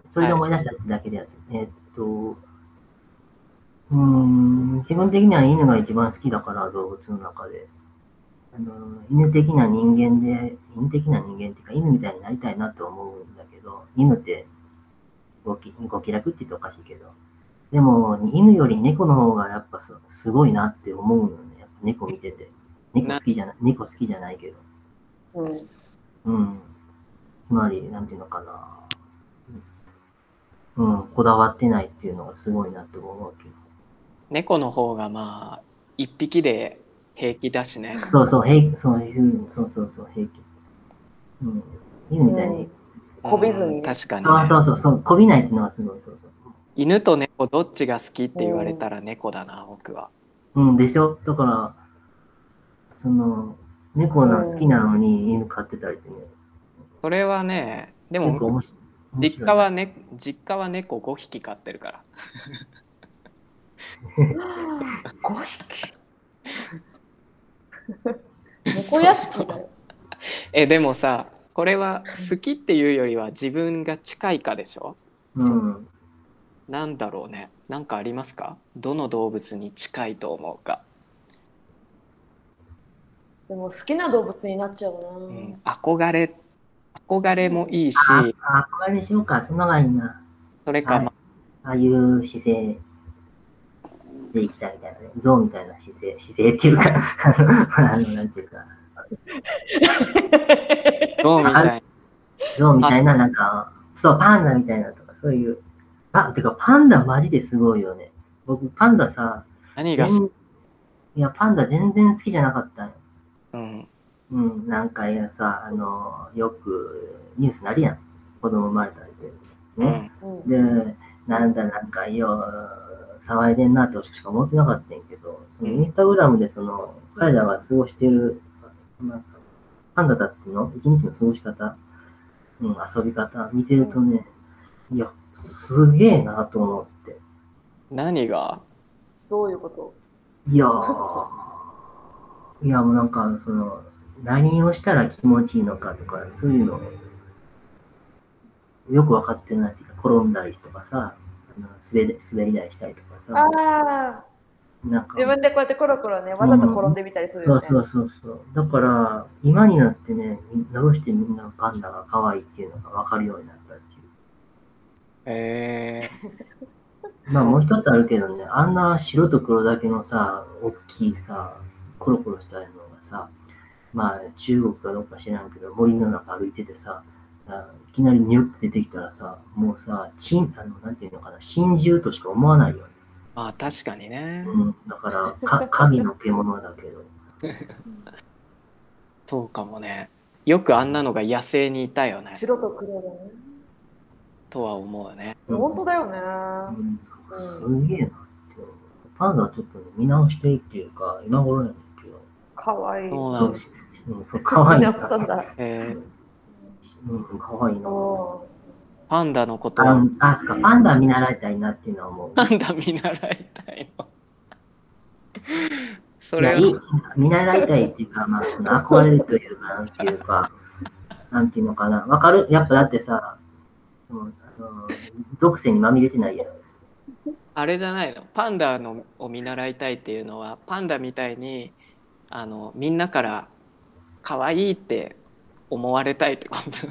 それで思い出したってだけであって。えーっと、うーん、自分的には犬が一番好きだから、動物の中で。あの犬的な人間で、犬的な人間っていうか、犬みたいになりたいなと思うんだけど、犬ってごきご気楽って言っておかしいけど、でも、犬より猫の方がやっぱすすごいなって思うのよね。やっぱ猫見てて。猫好きじゃない、猫好きじゃないけど。うん。うん。つまり、なんていうのかな。うん、こだわってないっていうのがすごいなって思うわけよ。猫の方がまあ一匹で平気だしねそうそう、平気、そうそうそうそう、平気。うん。犬みたいに。こびずにうん確かに、そうね、そうそう、そうこびないっていうのがすごい、そうそう。犬と猫どっちが好きって言われたら猫だな僕はうん、でしょ？だから、その、猫の好きなのに犬飼ってたりってね。それはねでも実家はね実家は猫5匹飼ってるから 5匹？猫屋敷だよ。えでもさこれは好きっていうよりは自分が近いかでしょ？うん。なんだろうねなんかありますか？どの動物に近いと思うか、でも好きな動物になっちゃうな。うん、憧れ憧れもいいし憧れにしようか。そんなのがいいな。それか、はいまああいう姿勢でいきたいみたいなね。象みたいな姿勢、姿勢っていうか、あの、なんていうか、どうみたい 象みたいな、なんか、そう、パンダみたいなとか、そういう。あ、てか、パンダマジですごいよね。僕、パンダさ、何がいや、パンダ全然好きじゃなかったんよ。うんうん、なんかいやさ、あの、よくニュースなるやん。子供生まれたりで。ね。うんうんで、なんだ、なんかよ、騒いでんなとしか思ってなかったんやけど、そのインスタグラムでその、彼らが過ごしてる、なんか、パンダたちの一日の過ごし方、うん、遊び方見てるとね、いや、すげえなと思って。何が？どういうこと？いやー、いやもうなんか、その、何をしたら気持ちいいのかとか、そういうの、よく分かってないっていうか、転んだりとかさ、あの滑り滑り台したりとかさ、ああ、なんか自分でこうやってコロコロね、わざと転んでみたりするよね。そうそうそうそう。だから、今になってね、どうしてみんなパンダが可愛いっていうのが分かるようになったっていう。え まあもう一つあるけどね、あんな白と黒だけのさ、大きいさ、コロコロしたのがさ、まあ中国かどうか知らんけど、森の中歩いててさ、あいきなりニュッと出てきたらさ、もうさ、ちん、あの、なんていうのかな、真珠としか思わないよね。まあ確かにね。うん、だから、か 神の獣だけど。そうかもね。よくあんなのが野生にいたよね。白と黒だね。とは思うね。うん本当だよね。うんすげえなって。パンダはちょっとね、見直してるっていうか、今頃なんだけど、かわいい。そうなんだ。うんそう、かわいいな。見直したんだ。えうん、かわいいパンダのことあは、あ、か、パンダ見習いたいなっていうのは思う。パンダ見習いたいの。それいい、見習いたいっていうか、まあ、その憧れるというか、なんていうか、なんていうのかな。わかる？やっぱだってさ、うんあの属性にまみれてないやん。あれじゃないの？パンダのを見習いたいっていうのはパンダみたいにあのみんなから可愛いって思われたいってこと？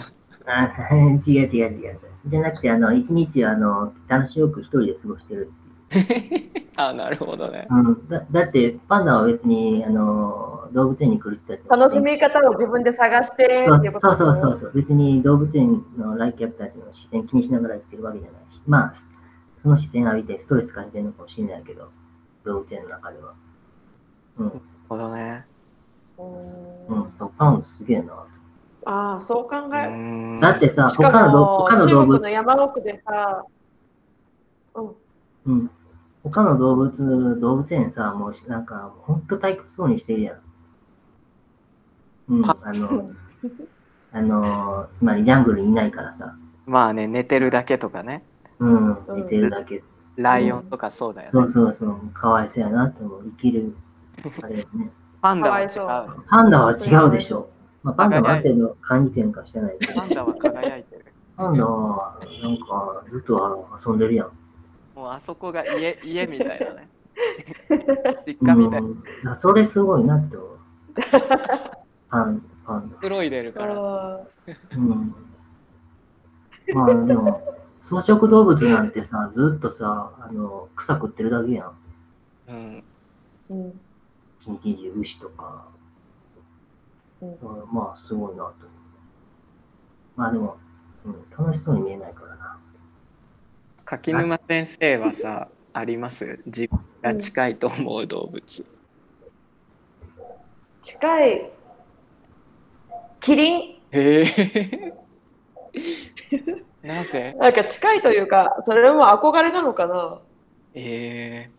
あ 違う違う違う。じゃなくて、あの、一日、あの、楽しく一人で過ごしてるっていう。あなるほどねうん、だだって、パンダは別に、あの、動物園に来る人たちの楽しみ方を自分で探してってそうそうそうそう。別に動物園の来客たちの視線気にしながら行ってるわけじゃないし、まあ、その視線浴びてストレス感じてるのかもしれないけど、動物園の中では。うん、ほどねううんん、そうパンすげえな。ああ、そう考うえだってさ、他の他の動物の、山奥でさ、うん、うん、他の動物、動物園さ、もうしなんか、ほんと退屈そうにしてるやん。うん、あの、あの、つまりジャングルにいないからさ、まあね寝てるだけとかねうん、寝てるだけ。ライオンとかそうだよね、そうそうそう、かわいそうやなって思う。生きる。パンダは違うパンダは違うでしょ。まあ、パンダはある程度感じてるか知らないけど、パンダは輝いてるパンダはなんかずっと遊んでるやん。もうあそこが家家みたいなね 実家みたいなうん、あそれすごいなって思う。パンパンダ。くろいでるからあうん。まあでも、草食動物なんてさ、ずっとさ、あの草食ってるだけやん。うんーうん一日中牛とか。うんうんまあ、すごいなと思う。まあでも、うん、楽しそうに見えないからな。柿沼先生はさあります？自分が近いと思う動物近い？キリン？へえ なぜ？なんか近いというか、それも憧れなのかな。え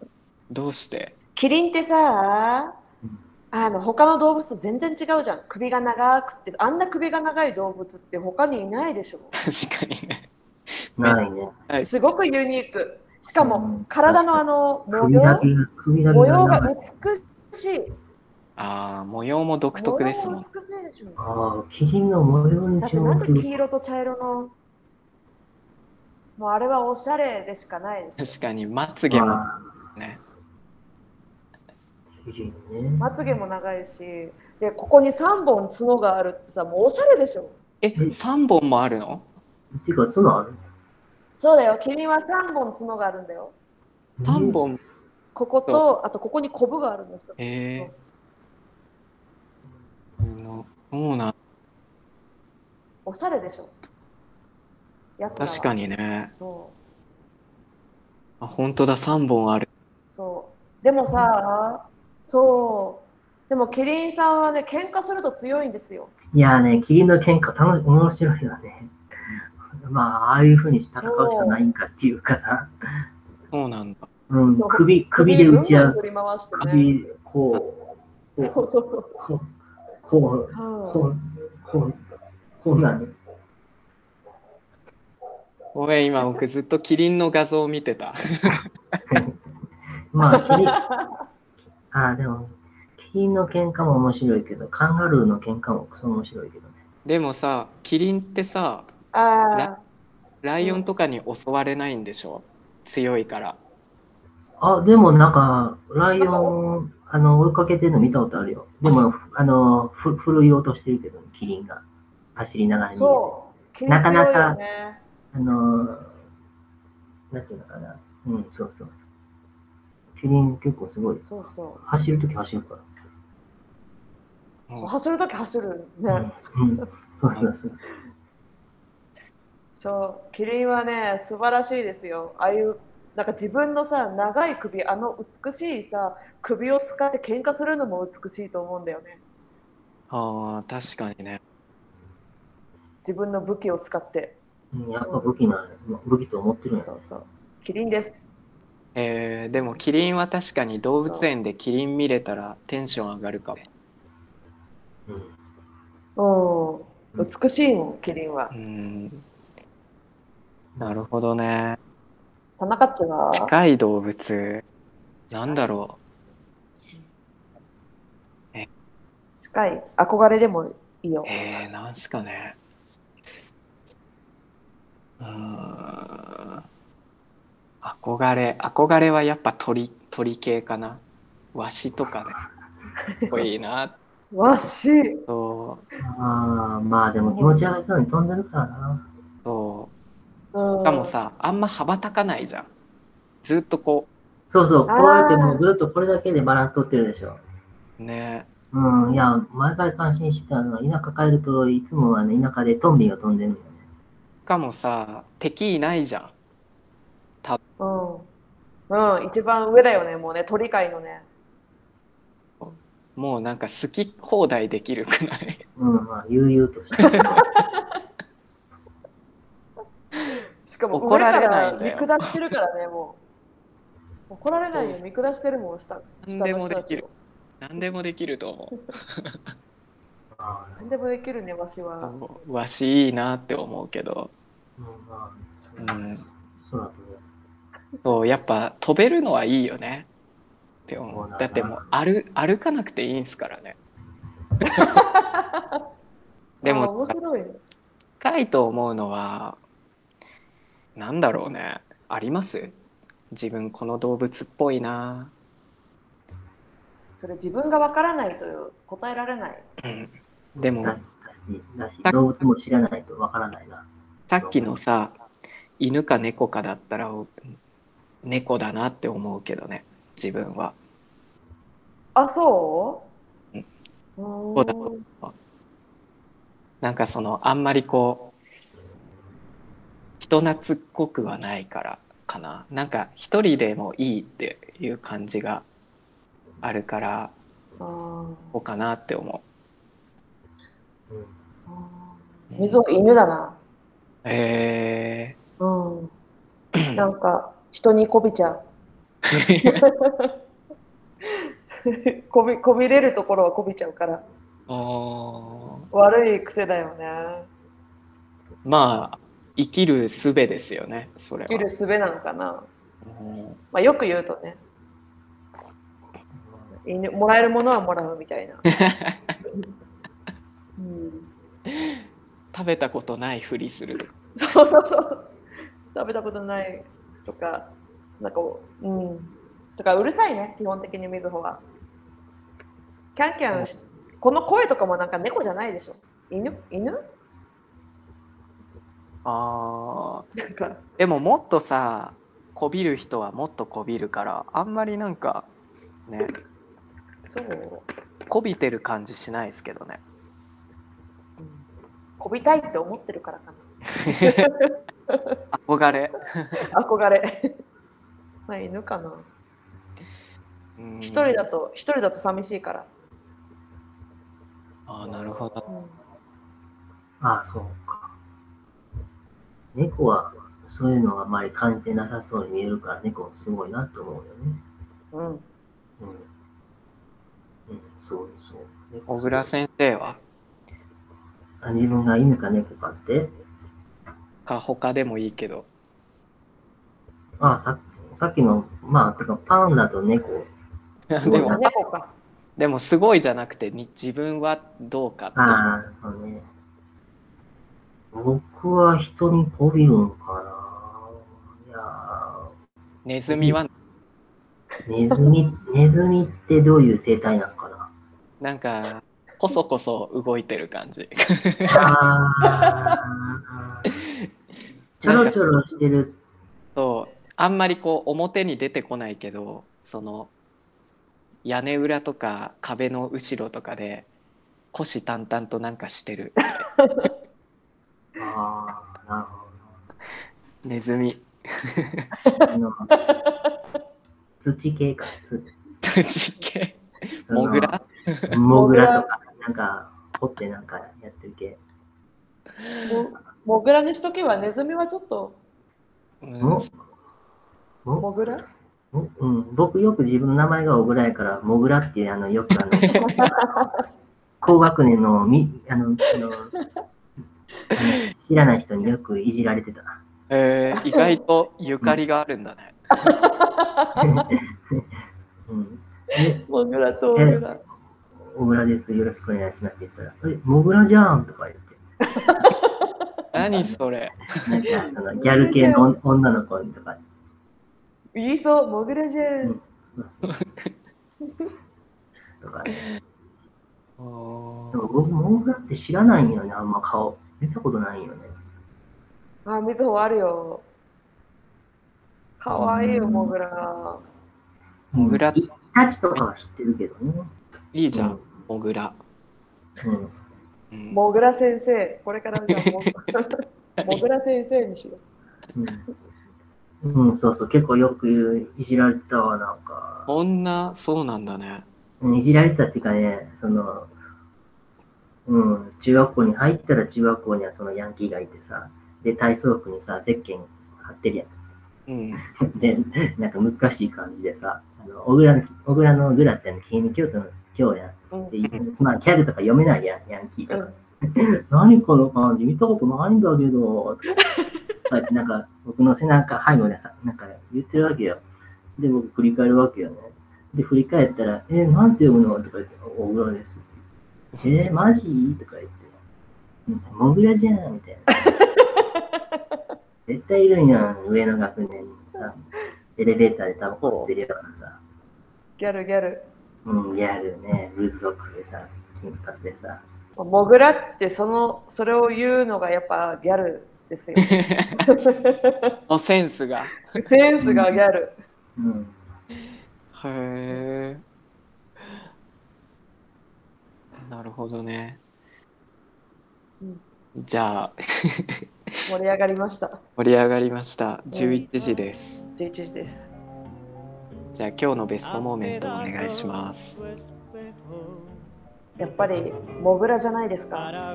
ー、どうして？キリンってさうん、あの他の動物と全然違うじゃん。首が長くて、あんな首が長い動物って他にいないでしょ。確かにねないね。はいすごくユニーク。しかうもん体のあの模様、模様が。美しい。ああ模様も独特ですもん模様が美しいでしょ。ああ、キリンの模様にだってなんで注目する。黄色と茶色の、もうあれはおしゃれでしかないです。確かにまつげもね。まつげも長いし、で、ここに3本角があるってさ、もうおしゃれでしょ。え三本もあるの？っていうか、角あるそうだよ、キリンは3本角があるんだよ。三本？ここと、あとここにコブがあるの。えー、のそうなん。おしゃれでしょ。やつ確かにね。そう。あ本当だ。三本ある。そう。でもさ、そう。でもキリンさんはね、喧嘩すると強いんですよ。いやーね、キリンの喧嘩楽し面白いよね。まあ、ああいうふうに戦うしかないんかっていうかさ。そうなんだうん、首、首で打ち合う。首こう、こそうそうそう。う、こう、こう、はこう、こう、こうなる。ごめん今僕ずっとキリンの画像を見てた まあ、キリン、あ、でも、キリンの喧嘩も面白いけど、カンガルーの喧嘩もクソ面白いけどね。でもさキリンってさああライオンとかに襲われないんでしょ？強いからあ、でもなんか、ライオン、あの、追いかけてるの見たことあるよ。でも、あの、ふ、ふるい落としてるけど、キリンが。走りながら逃げて。そう。キリンなかなかあの、なんていうのかな。うん、そうそうそう。キリン結構すごい。そうそ走るとき走るかう。そう走るとき走るね。ら。うん、うん。そうそうそうそう。そう、キリンはね、素晴らしいですよ。ああいう、なんか自分のさ、長い首、あの美しいさ、首を使って喧嘩するのも美しいと思うんだよね。あー確かにね自分の武器を使って。うん、やっぱ武器な、武器と思ってるんやそうそう。キリンです。えーでもキリンは確かに動物園でキリン見れたらテンション上がるかもうん。うん。美しいもん、キリンはう。んなるほどね田中っちは？近い動物なんだろ近い。憧れでもいいよう。えー、なんすかねうーん憧れ憧れはやっぱ鳥鳥系かな。ワシとかね。かっこいいな。わし。とああ、まあでも気持ち上がりそうに飛んでるからな。そう。うんしかもさあんま羽ばたかないじゃん。ずっとこそうそう、こうやってもうずっとこれだけでバランス取ってるでしょ。うね。うん、いや、毎回感心してたのは、田舎帰るといつもあの田舎でトンビが飛んでるよね。しかもさ敵いないじゃんうん。うん、一番上だよね、もうね、鳥界のね。もうなんか好き放題できるくらい？うん、まあ、悠々とし。しかも怒られない見下してるからね、もう。怒られないよ、見下してるもん、下。何でもできる何でもできると思うあ何でもできるね、わしは。そうわしいいなって思うけどーうん、まあ、そうん空飛ぶ。そうやっぱ飛べるのはいいよね。って思そうだってもう歩歩かなくていいんすからね。であー面も白い。ね。深いと思うのはなんだろうね。あります？自分この動物っぽいな。それ自分がわからないと答えられない？でも動物も知らないとわからないな。さっきのさ犬か猫かだったら猫だなって思うけどね自分は。あ、そう？うん。うそうだ。ーんなんかそのあんまりこう人懐っこくはないからかな。なんか一人でもいいっていう感じがあるからこうかなって思う。んう水尾犬だな。えうん。ー なんか、人にこびちゃう。こびこびれるところはこびちゃうから。あー悪い癖だよね。まあ生きる術ですよねそれは生きる術なのかな。うんまあ、よく言うとね、犬もらえるものはもらうみたいな。うん、食べたことないふりするそうそうそうそう。食べたことないとか、なんか、うん。とか、うるさいね、基本的にみずほは。キャンキャンし、この声とかもなんか猫じゃないでしょ。犬？犬？あー。なんか、でももっとさこびる人はもっとこびるからあんまりなんかね。そう。こびてる感じしないですけどね。うん。こびたいって思ってるからか 憧れな。憧れ。まあ、犬かな。うん一人だと、一人だと寂しいから。あーなるほどうんああ、そうか。猫はそういうのはあまり感じてなさそうに見えるから猫すごいなと思うよね。うん。うん。うん、そうそう。猫小倉先生は？あ自分が犬か猫かって？か他でもいいけど。あささっきの、まあ、てかパンダと猫。すごいなでも、猫か。でもすごいじゃなくてに自分はどうかって。ああ、そうね。僕は人にこびるんかな。いやネズミは？ーネズミ、ネズミってどういう生態なのかな。なんか、こそこそ動いてる感じ。ああ、ちょろちょろしてる。そう、あんまりこう表に出てこないけど、その屋根裏とか壁の後ろとかで虎視眈々となんかしてるああ、なるほネズミ。土系か。つ土系。モグラ？モグラとか、なんか、掘ってなんかやってる系。モグラにしとけば、ネズミはちょっと、モグラ？もうん、僕よく自分の名前が小倉やから、モグラってあのよくあの 高学年のみあのあのあの知らない人によくいじられてた。えー意外とゆかりがあるんだね。うん、え、モグラとモグラ。小倉です、よろしくお願いしますって言ったら、え、モグラじゃんとか言って、何それ。なんかそのギャル系の女の子とか、言いそう、モグラじゃうん。ん。とかね。おでも僕、モグラって知らないん。よね、あん。ま顔。見たことないよね。あ、みずほあるよ。かわいいよ、モグラ。モグライタチとかは知ってるけどね。いいじゃん、モグラ。うん。うんモグラ先生。これからじゃあモモグラ先生にしようん、うん、そうそう、結構よくいじられてたわ、なんか。こんな、そうなんだね。うんいじられてたっていうかね、その、うん、中学校に入ったら中学校にはそのヤンキーがいてさ、で、体操服にさ、ゼッケン貼ってるやうん。ん。で、なんか難しい感じでさ、あの、小倉の、小倉のグラってあの、君京都の京やん。で、つまりキャルとか読めないやん、ヤンキーとか。うん 何この感じ？見たことないんだけど、なんか僕の背中背後でさ、なんか言ってるわけよ。で、僕振り返るわけよね。で、振り返ったら、えなんて読むの？とか言って、大倉ですって。えー、マジ？とか言って。うんモグラじゃんみたいな。絶対いるんやん、上の学年にさ。エレベーターでタバコ吸ってるようなさ。ギャルギャル。うん、ギャルね、ルーズソックスでさ、金髪でさ。モグラってそのそれを言うのがやっぱギャルですよ。のセンスが。センスがギャル。うん。へえ。なるほどねうん。じゃあ、盛り上がりました。盛り上がりました。11時です。11時です。じゃあ、今日のベストモーメントお願いします。やっぱりモグラじゃないですか。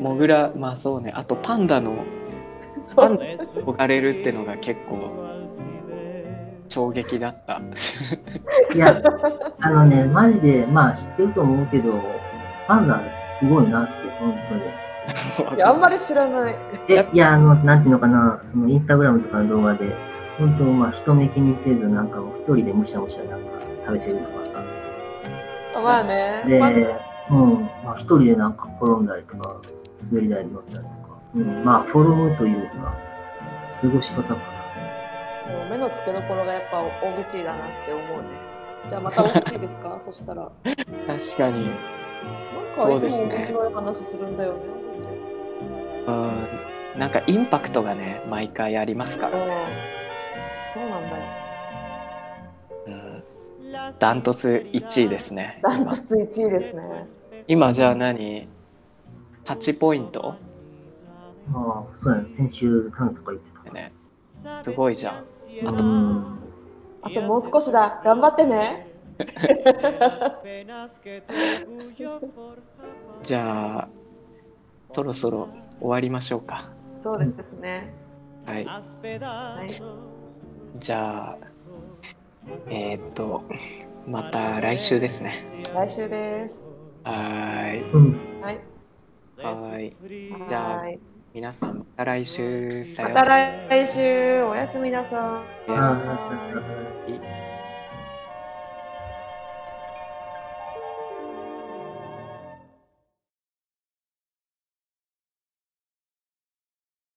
モグラ、まあそうね。あと、パンダのパンダに憧れるってのが結構衝撃だった。いや、あのね、マジで、まあ知ってると思うけど、パンダすごいなって、本当に。いやあんまり知らない。え、いや、あの、なんていうのかな、そのインスタグラムとかの動画で、本当、まあ人目気にせず、なんかもう一人でむしゃむしゃなんか食べてるとかさ。まあね。で、まあうん、まあ一人でなんか転んだりとか、滑り台に乗ったりとか、うん、まあフォルムというか、過ごし方かな。もう目の付けどころがやっぱ大口だなって思うね。じゃあまた大口ですか？そしたら。確かに。なんかいつも面白い話するんだよね。うん。なんかインパクトがね、毎回ありますから。。そうなんだよ。うん。ダントツ1位ですね。ダントツ1位ですね。今じゃあ何 ?8 ポイント？まあ、そうやね、先週、タンとか言ってた。でね。すごいじゃん。あと、うん。あともう少しだ。頑張ってね。じゃあ、そろそろ終わりましょうか。そうですね。はい。はい。じゃあ、えーっと、また来週ですね。来週です。はーい。うん。はい。はーい。じゃあはい皆さん、また来週。さまたようなら。来週、おやすみなさい。おやすみ。なさい